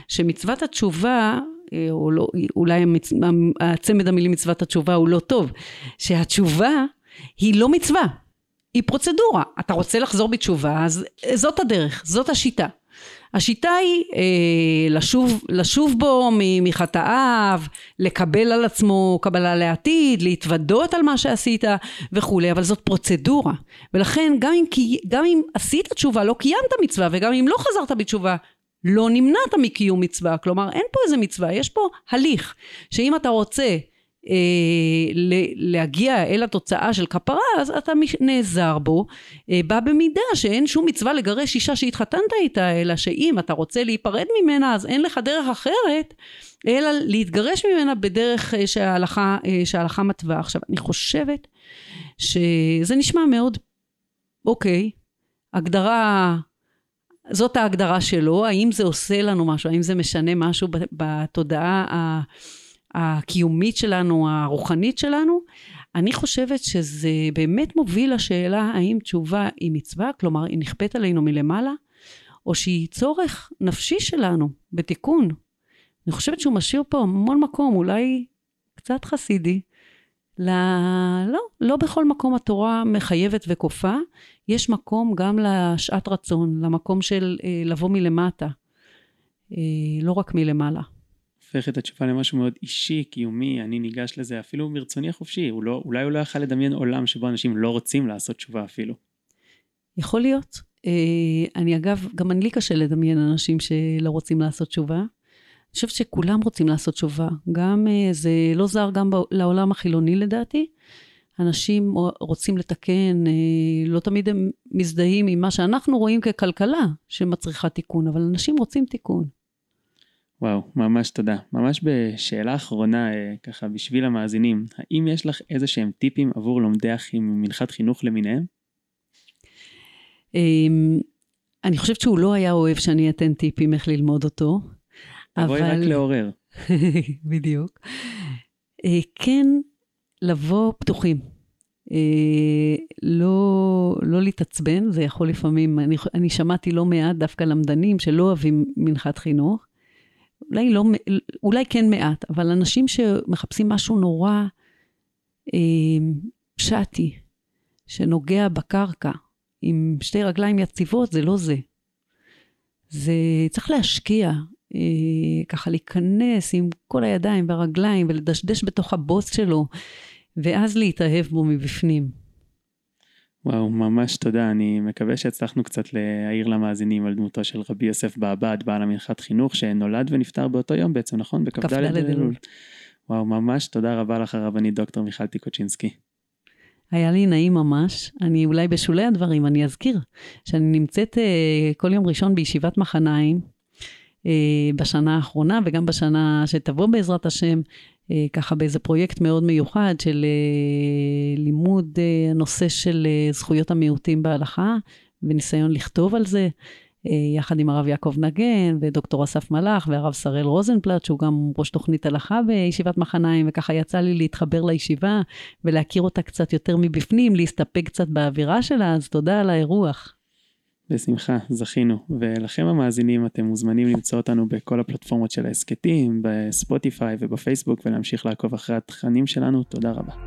S2: שמצוות התשובה אה, או לא, אולי המצ... הצמד המילים מצוות התשובה הוא לא טוב, שהתשובה היא לא מצווה, היא פרוצדורה. אתה רוצה לחזור בתשובה, אז זאת הדרך, זאת השיטה. השיטה היא אה, לשוב, לשוב בו מחטאיו, לקבל על עצמו קבלה לעתיד, להתוודות על מה שעשית וכולי, אבל זאת פרוצדורה. ולכן גם אם, גם אם עשית תשובה, לא קיימת מצווה, וגם אם לא חזרת בתשובה, לא נמנעת מקיום מצווה. כלומר, אין פה איזה מצווה, יש פה הליך, שאם אתה רוצה אה, להגיע אל התוצאה של כפרה אז אתה נעזר בו אה, בא במידה שאין שום מצווה לגרש אישה שהתחתנת איתה אלא שאם אתה רוצה להיפרד ממנה אז אין לך דרך אחרת אלא להתגרש ממנה בדרך אה, שההלכה, שההלכה מתווה. עכשיו אני חושבת שזה נשמע מאוד אוקיי הגדרה זאת ההגדרה שלו האם זה עושה לנו משהו האם זה משנה משהו בתודעה ה... הקיומית שלנו, הרוחנית שלנו, אני חושבת שזה באמת מוביל לשאלה האם תשובה היא מצווה, כלומר היא נכפית עלינו מלמעלה, או שהיא צורך נפשי שלנו בתיקון. אני חושבת שהוא משאיר פה המון מקום, אולי קצת חסידי. ל... לא, לא בכל מקום התורה מחייבת וכופה, יש מקום גם לשעת רצון, למקום של אה, לבוא מלמטה, אה, לא רק מלמעלה.
S1: הופך את התשובה למשהו מאוד אישי, קיומי, אני ניגש לזה אפילו מרצוני החופשי, הוא לא, אולי הוא לא יכל לדמיין עולם שבו אנשים לא רוצים לעשות תשובה אפילו.
S2: יכול להיות. אה, אני אגב, גם אני קשה לדמיין אנשים שלא רוצים לעשות תשובה. אני חושבת שכולם רוצים לעשות תשובה. גם אה, זה לא זר גם לעולם החילוני לדעתי. אנשים רוצים לתקן, אה, לא תמיד הם מזדהים עם מה שאנחנו רואים ככלכלה שמצריכה תיקון, אבל אנשים רוצים תיקון.
S1: וואו, ממש תודה. ממש בשאלה אחרונה, אה, ככה בשביל המאזינים, האם יש לך איזה שהם טיפים עבור לומדי אחים מנחת חינוך למיניהם?
S2: אמ, אני חושבת שהוא לא היה אוהב שאני אתן טיפים איך ללמוד אותו.
S1: אבל... רק לעורר. [laughs]
S2: בדיוק. אה, כן, לבוא פתוחים. אה, לא, לא להתעצבן, זה יכול לפעמים, אני, אני שמעתי לא מעט דווקא למדנים שלא אוהבים מנחת חינוך, אולי לא, אולי כן מעט, אבל אנשים שמחפשים משהו נורא אה, פשטי, שנוגע בקרקע, עם שתי רגליים יציבות, זה לא זה. זה צריך להשקיע, אה, ככה להיכנס עם כל הידיים והרגליים ולדשדש בתוך הבוס שלו, ואז להתאהב בו מבפנים.
S1: וואו, ממש תודה. אני מקווה שהצלחנו קצת להעיר למאזינים על דמותו של רבי יוסף בעבד, בעל המנחת חינוך, שנולד ונפטר באותו יום בעצם, נכון? בכ"ד אלול. וואו, ממש תודה רבה לך הרבנית דוקטור מיכל טיקוצ'ינסקי.
S2: היה לי נעים ממש. אני אולי בשולי הדברים, אני אזכיר שאני נמצאת uh, כל יום ראשון בישיבת מחניים, uh, בשנה האחרונה וגם בשנה שתבוא בעזרת השם, אה, ככה באיזה פרויקט מאוד מיוחד של אה, לימוד אה, הנושא של זכויות המיעוטים בהלכה, וניסיון לכתוב על זה, יחד עם הרב יעקב נגן ודוקטור אסף מלאך והרב שראל רוזנפלט, שהוא גם ראש תוכנית הלכה בישיבת מחניים, וככה יצא לי להתחבר לישיבה ולהכיר אותה קצת יותר מבפנים, להסתפק קצת באווירה שלה, אז תודה על האירוח.
S1: בשמחה, זכינו. ולכם המאזינים, אתם מוזמנים למצוא אותנו בכל הפלטפורמות של ההסכתים, בספוטיפיי ובפייסבוק, ולהמשיך לעקוב אחרי התכנים שלנו. תודה רבה.